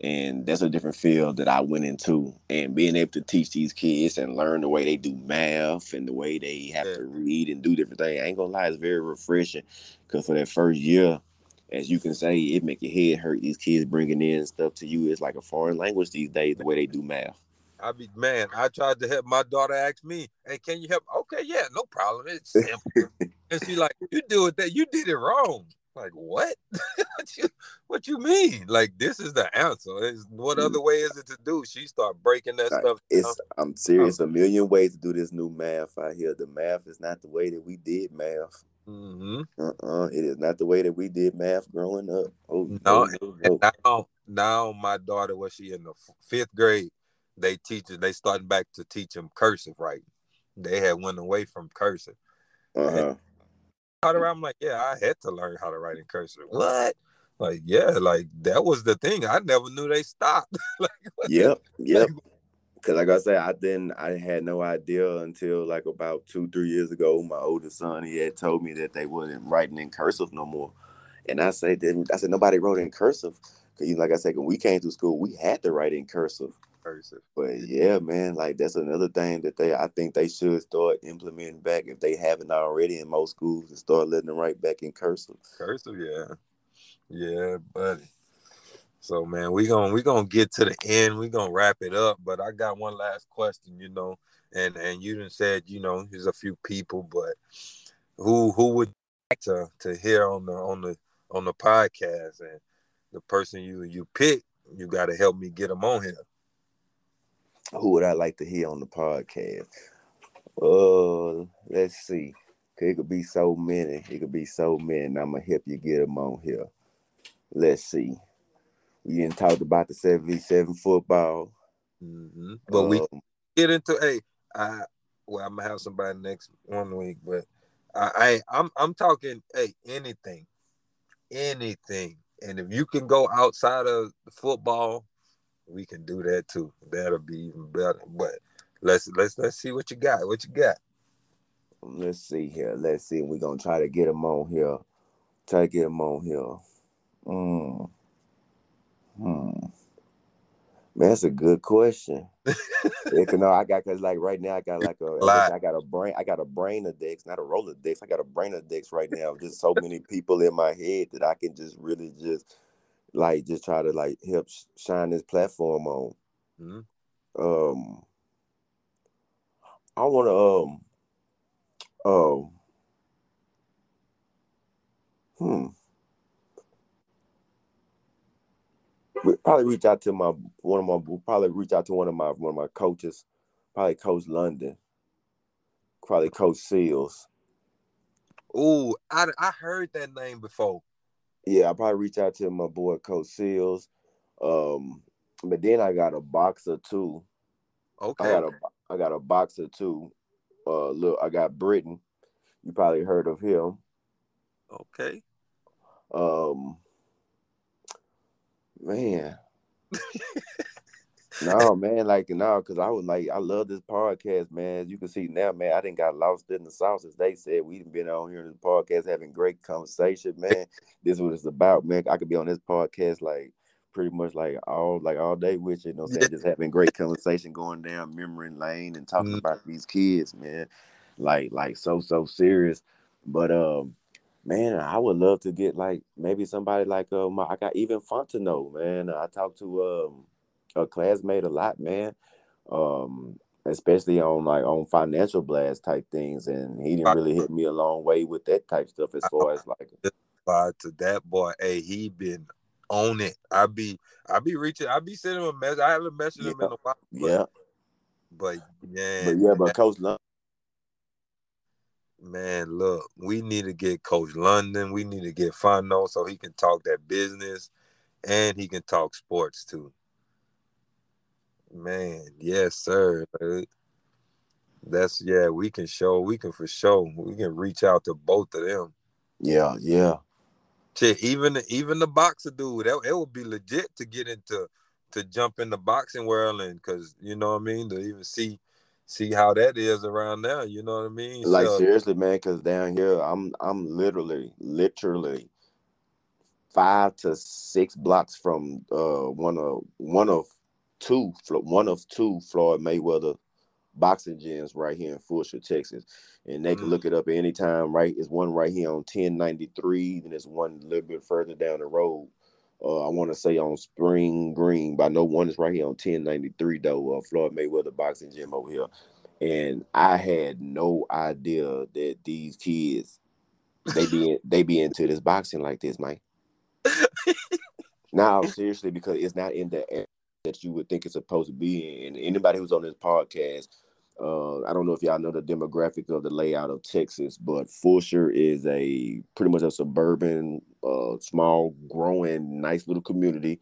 S2: and that's a different field that I went into. And being able to teach these kids and learn the way they do math and the way they have to read and do different things, I ain't gonna lie, it's very refreshing. Cause for that first year, as you can say, it make your head hurt. These kids bringing in stuff to you. It's like a foreign language these days. The way they do math.
S1: I be man. I tried to help my daughter. Ask me, "Hey, can you help?" Okay, yeah, no problem. It's simple. <laughs> and she like, "You do it that you did it wrong." Like what? <laughs> what you what you mean? Like this is the answer. It's, what mm. other way is it to do? She start breaking that stuff.
S2: It's down. I'm serious. Um, a million ways to do this new math out here. The math is not the way that we did math. Mm-hmm. Uh-uh. It is not the way that we did math growing up. Oh no,
S1: no, no. now now my daughter was she in the fifth grade. They teach they starting back to teach them cursive writing. They had went away from cursive. Uh-huh write. I'm like, yeah, I had to learn how to write in cursive. What? Like, yeah, like that was the thing. I never knew they stopped. <laughs> like,
S2: yep, yep. Cause like I said, I didn't. I had no idea until like about two, three years ago. My oldest son, he had told me that they wasn't writing in cursive no more. And I said, "Then I said nobody wrote in cursive. Cause you like I said, when we came to school, we had to write in cursive person. But yeah, man, like that's another thing that they I think they should start implementing back if they haven't already in most schools and start letting them write back in cursive.
S1: Cursive, yeah. Yeah, buddy. So man, we gonna we gonna get to the end. We gonna wrap it up. But I got one last question, you know, and and you didn't said, you know, there's a few people, but who who would like to to hear on the on the on the podcast and the person you you pick, you got to help me get them on here
S2: who would I like to hear on the podcast? Uh, let's see. It could be so many. It could be so many. I'm gonna help you get them on here. Let's see. We didn't talk about the 77 football.
S1: Mm-hmm. But um, we get into hey, I well, I'm gonna have somebody next one week, but I, I I'm I'm talking hey anything, anything, and if you can go outside of the football, we can do that too. That'll be even better. But let's let's let's see what you got. What you got?
S2: Let's see here. Let's see. We're gonna try to get him on here. Try to get him on here. Hmm. Hmm. Man, that's a good question. yeah, no, I got because like right now I got like a <laughs> I got a brain I got a brain of dicks, not a Rolodex. I got a brain of dicks right now. Just so many people in my head that I can just really just like just try to like help shine this platform on. Mm-hmm. Um, I want to um um hmm. We probably reach out to my one of my probably reach out to one of my one of my coaches, probably Coach London, probably Coach Seals.
S1: Oh, I I heard that name before
S2: yeah, I probably reach out to my boy Coach Seals. Um, but then I got a boxer too. Okay. I got a I got a boxer too. Uh look, I got Britain. You probably heard of him.
S1: Okay.
S2: Um man. <laughs> no, man, like no, because I was like, I love this podcast, man. you can see now, man, I didn't got lost in the sauce, as they said. We've been on here in the podcast having great conversation, man. this is what it's about, man. I could be on this podcast like pretty much like all like all day with you, you know, saying just having great conversation, going down memory lane and talking mm-hmm. about these kids, man. Like like so so serious. But um man, I would love to get like maybe somebody like um I got even Fontenot, man. I talked to um a classmate a lot, man. Um, especially on like on financial blast type things, and he didn't really hit me a long way with that type stuff as far as like
S1: to that boy. Hey, he been on it. I be I be reaching. I be sending him a message. I haven't messaged yeah. him in a while. But,
S2: yeah.
S1: But yeah.
S2: But yeah, but Coach London.
S1: Man, look, we need to get Coach London. We need to get Fondo so he can talk that business and he can talk sports too. Man, yes, sir. That's yeah, we can show, we can for sure, we can reach out to both of them.
S2: Yeah, yeah.
S1: Shit, even even the boxer dude, that it would be legit to get into to jump in the boxing world and because you know what I mean, to even see see how that is around now. You know what I mean?
S2: Like so, seriously, man, because down here, I'm I'm literally, literally five to six blocks from uh one of one of two one of two Floyd Mayweather boxing gyms right here in Fulshear, Texas. And they can mm. look it up at any time, right? It's one right here on 1093, and there's one a little bit further down the road. Uh, I want to say on Spring Green, but I know one is right here on 1093 though, uh, Floyd Mayweather boxing gym over here. And I had no idea that these kids they be they be into this boxing like this, Mike. now seriously, because it's not in the that you would think it's supposed to be in. Anybody who's on this podcast uh, I don't know if y'all know the demographic of the layout of Texas, but Fulshear is a pretty much a suburban, uh, small, growing, nice little community.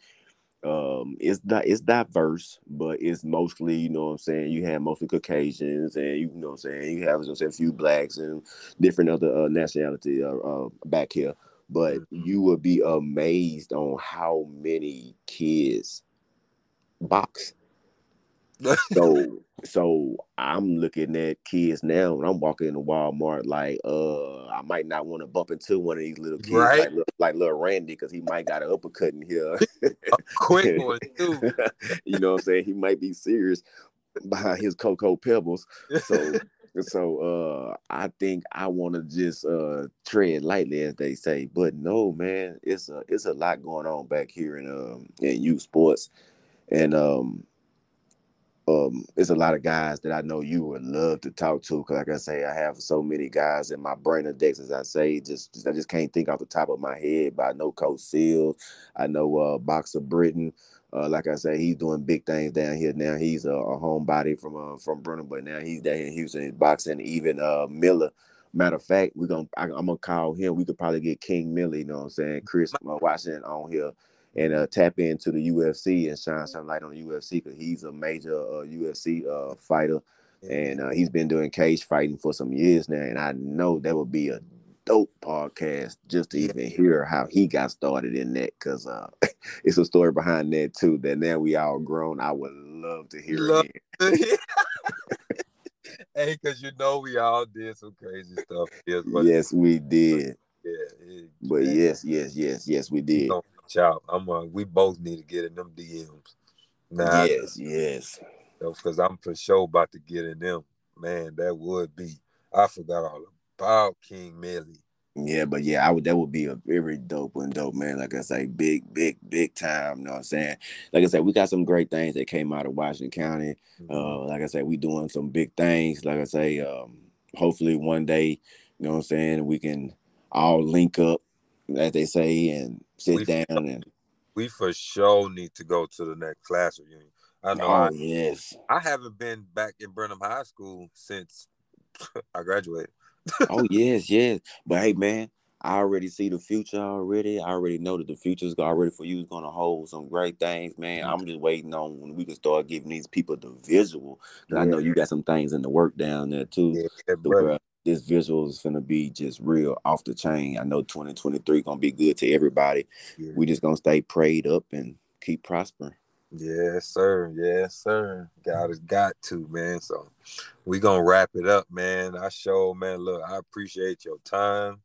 S2: Um, it's not it's diverse, but it's mostly, you know what I'm saying, you have mostly Caucasians and you know what I'm saying, you have you know, a few blacks and different other uh, nationality uh, uh, back here. But mm-hmm. you would be amazed on how many kids box so <laughs> so I'm looking at kids now and I'm walking into Walmart like uh I might not want to bump into one of these little kids right? like, like little Randy because he might got an uppercut in here. <laughs>
S1: A quick <laughs> one too.
S2: you know what I'm saying? He might be serious behind his cocoa pebbles. So so uh I think I want to just uh tread lightly as they say. But no man, it's a it's a lot going on back here in um in youth sports. And um um, it's a lot of guys that I know you would love to talk to. Cause like I say, I have so many guys in my brain index, as I say, just, just I just can't think off the top of my head. But I know Coach Seals, I know uh, Boxer Britain. Uh, like I say, he's doing big things down here now. He's a, a homebody from uh, from Brenham, but now he's down here in Houston he's boxing. Even uh, Miller. Matter of fact, we're gonna I, am gonna call him. We could probably get King Miller, you know what I'm saying? Chris uh, Washington on here and uh, tap into the UFC and shine some light on the UFC because he's a major uh, UFC uh, fighter, and uh, he's been doing cage fighting for some years now. And I know that would be a dope podcast just to even hear how he got started in that because uh, <laughs> it's a story behind that too. That now we all grown. I would love to hear love it. <laughs> <laughs>
S1: hey, because you know we all did some crazy stuff.
S2: Yes, yes we did. Yeah, but yes, yes, yes, yes, we did
S1: out. I'm uh, we both need to get in them DMs. Now,
S2: yes, yes.
S1: Because I'm for sure about to get in them. Man, that would be. I forgot all about King Millie.
S2: Yeah, but yeah, I would that would be a very dope one, dope man. Like I say, big, big, big time. You know what I'm saying? Like I said, we got some great things that came out of Washington County. Mm-hmm. Uh, like I said, we doing some big things. Like I say, um, hopefully one day, you know what I'm saying, we can all link up, as they say, and sit we down and
S1: we for sure need to go to the next class reunion. I know. Oh
S2: I, yes.
S1: I haven't been back in Brenham High School since <laughs> I graduated. <laughs>
S2: oh yes, yes. But hey, man, I already see the future already. I already know that the future's already for you is gonna hold some great things, man. Mm-hmm. I'm just waiting on when we can start giving these people the visual. Cause yeah. I know you got some things in the work down there too. Yeah, this visual is gonna be just real off the chain. I know 2023 gonna be good to everybody. Yeah. We just gonna stay prayed up and keep prospering.
S1: Yes, sir. Yes, sir. God has got to, man. So we gonna wrap it up, man. I show, man. Look, I appreciate your time.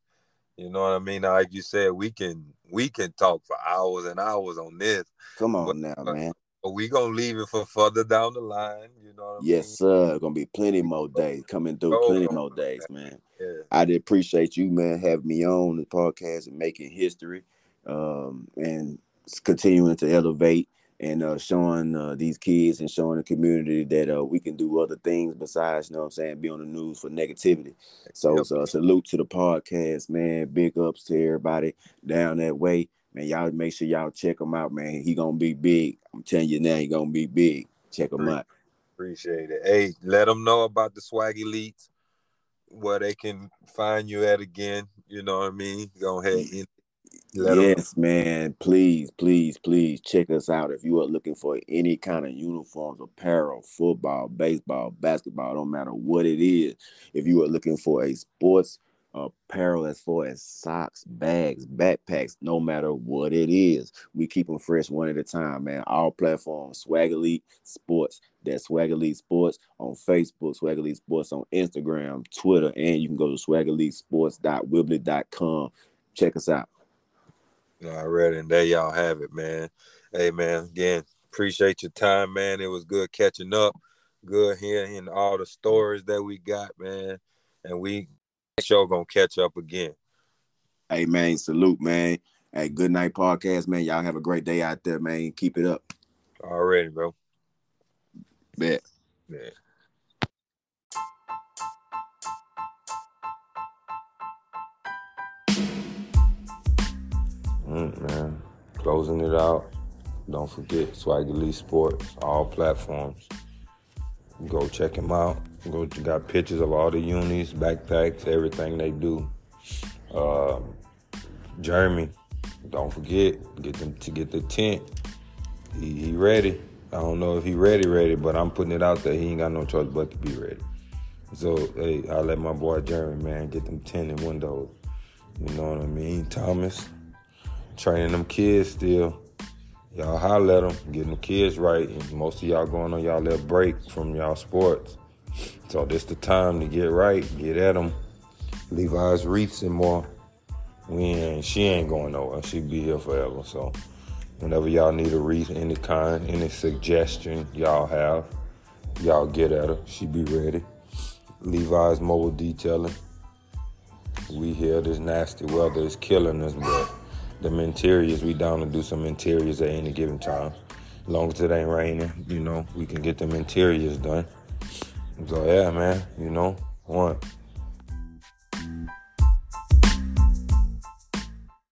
S1: You know what I mean? Like you said, we can we can talk for hours and hours on this.
S2: Come on but, now, man.
S1: But we gonna leave it for further down the line. You know.
S2: yes,
S1: mean?
S2: sir. Gonna be plenty more days coming through. Oh, plenty more days, man. Yeah. I did appreciate you, man, having me on the podcast and making history, um, and continuing to elevate and uh, showing uh, these kids and showing the community that uh, we can do other things besides, you know what I'm saying, be on the news for negativity. So, yep. so salute to the podcast, man. Big ups to everybody down that way man, y'all make sure y'all check him out, man. He gonna be big. I'm telling you now, he gonna be big. Check him out.
S1: Appreciate it. Hey, let them know about the Swag Elites, where they can find you at again. You know what I mean? Go ahead.
S2: Yes, man. Please, please, please check us out. If you are looking for any kind of uniforms, apparel, football, baseball, basketball, don't matter what it is. If you are looking for a sports apparel as far as socks, bags, backpacks, no matter what it is. We keep them fresh one at a time, man. All platforms, Swag Elite Sports. That's Swag Elite Sports on Facebook, Swag Elite Sports on Instagram, Twitter, and you can go to swagelitesports.weebly.com. Check us out.
S1: Already, and there y'all have it, man. Hey, man, again, appreciate your time, man. It was good catching up. Good hearing all the stories that we got, man. And we show gonna catch up again.
S2: Hey, man, salute, man. Hey, good night podcast, man. Y'all have a great day out there, man. Keep it up.
S1: Already, bro.
S2: Bet.
S1: Yeah. Mm, man, closing it out. Don't forget Swag Elite Sports, all platforms. Go check them out. Go got pictures of all the unis, backpacks, everything they do. Uh, Jeremy, don't forget get them to get the tent. He, he ready. I don't know if he ready, ready, but I'm putting it out there. He ain't got no choice but to be ready. So hey, I let my boy Jeremy man get them tent and windows. You know what I mean? Thomas, training them kids still. Y'all holler at them, getting the kids right. And most of y'all going on y'all little break from y'all sports. So this the time to get right, get at them. Levi's Reefs and more. We ain't, she ain't going nowhere. She be here forever. So whenever y'all need a reef, any kind, any suggestion y'all have, y'all get at her. She be ready. Levi's Mobile Detailing. We here. This nasty weather is killing us, but them interiors, we down to do some interiors at any given time. As long as it ain't raining, you know, we can get them interiors done. So yeah, man, you know, one.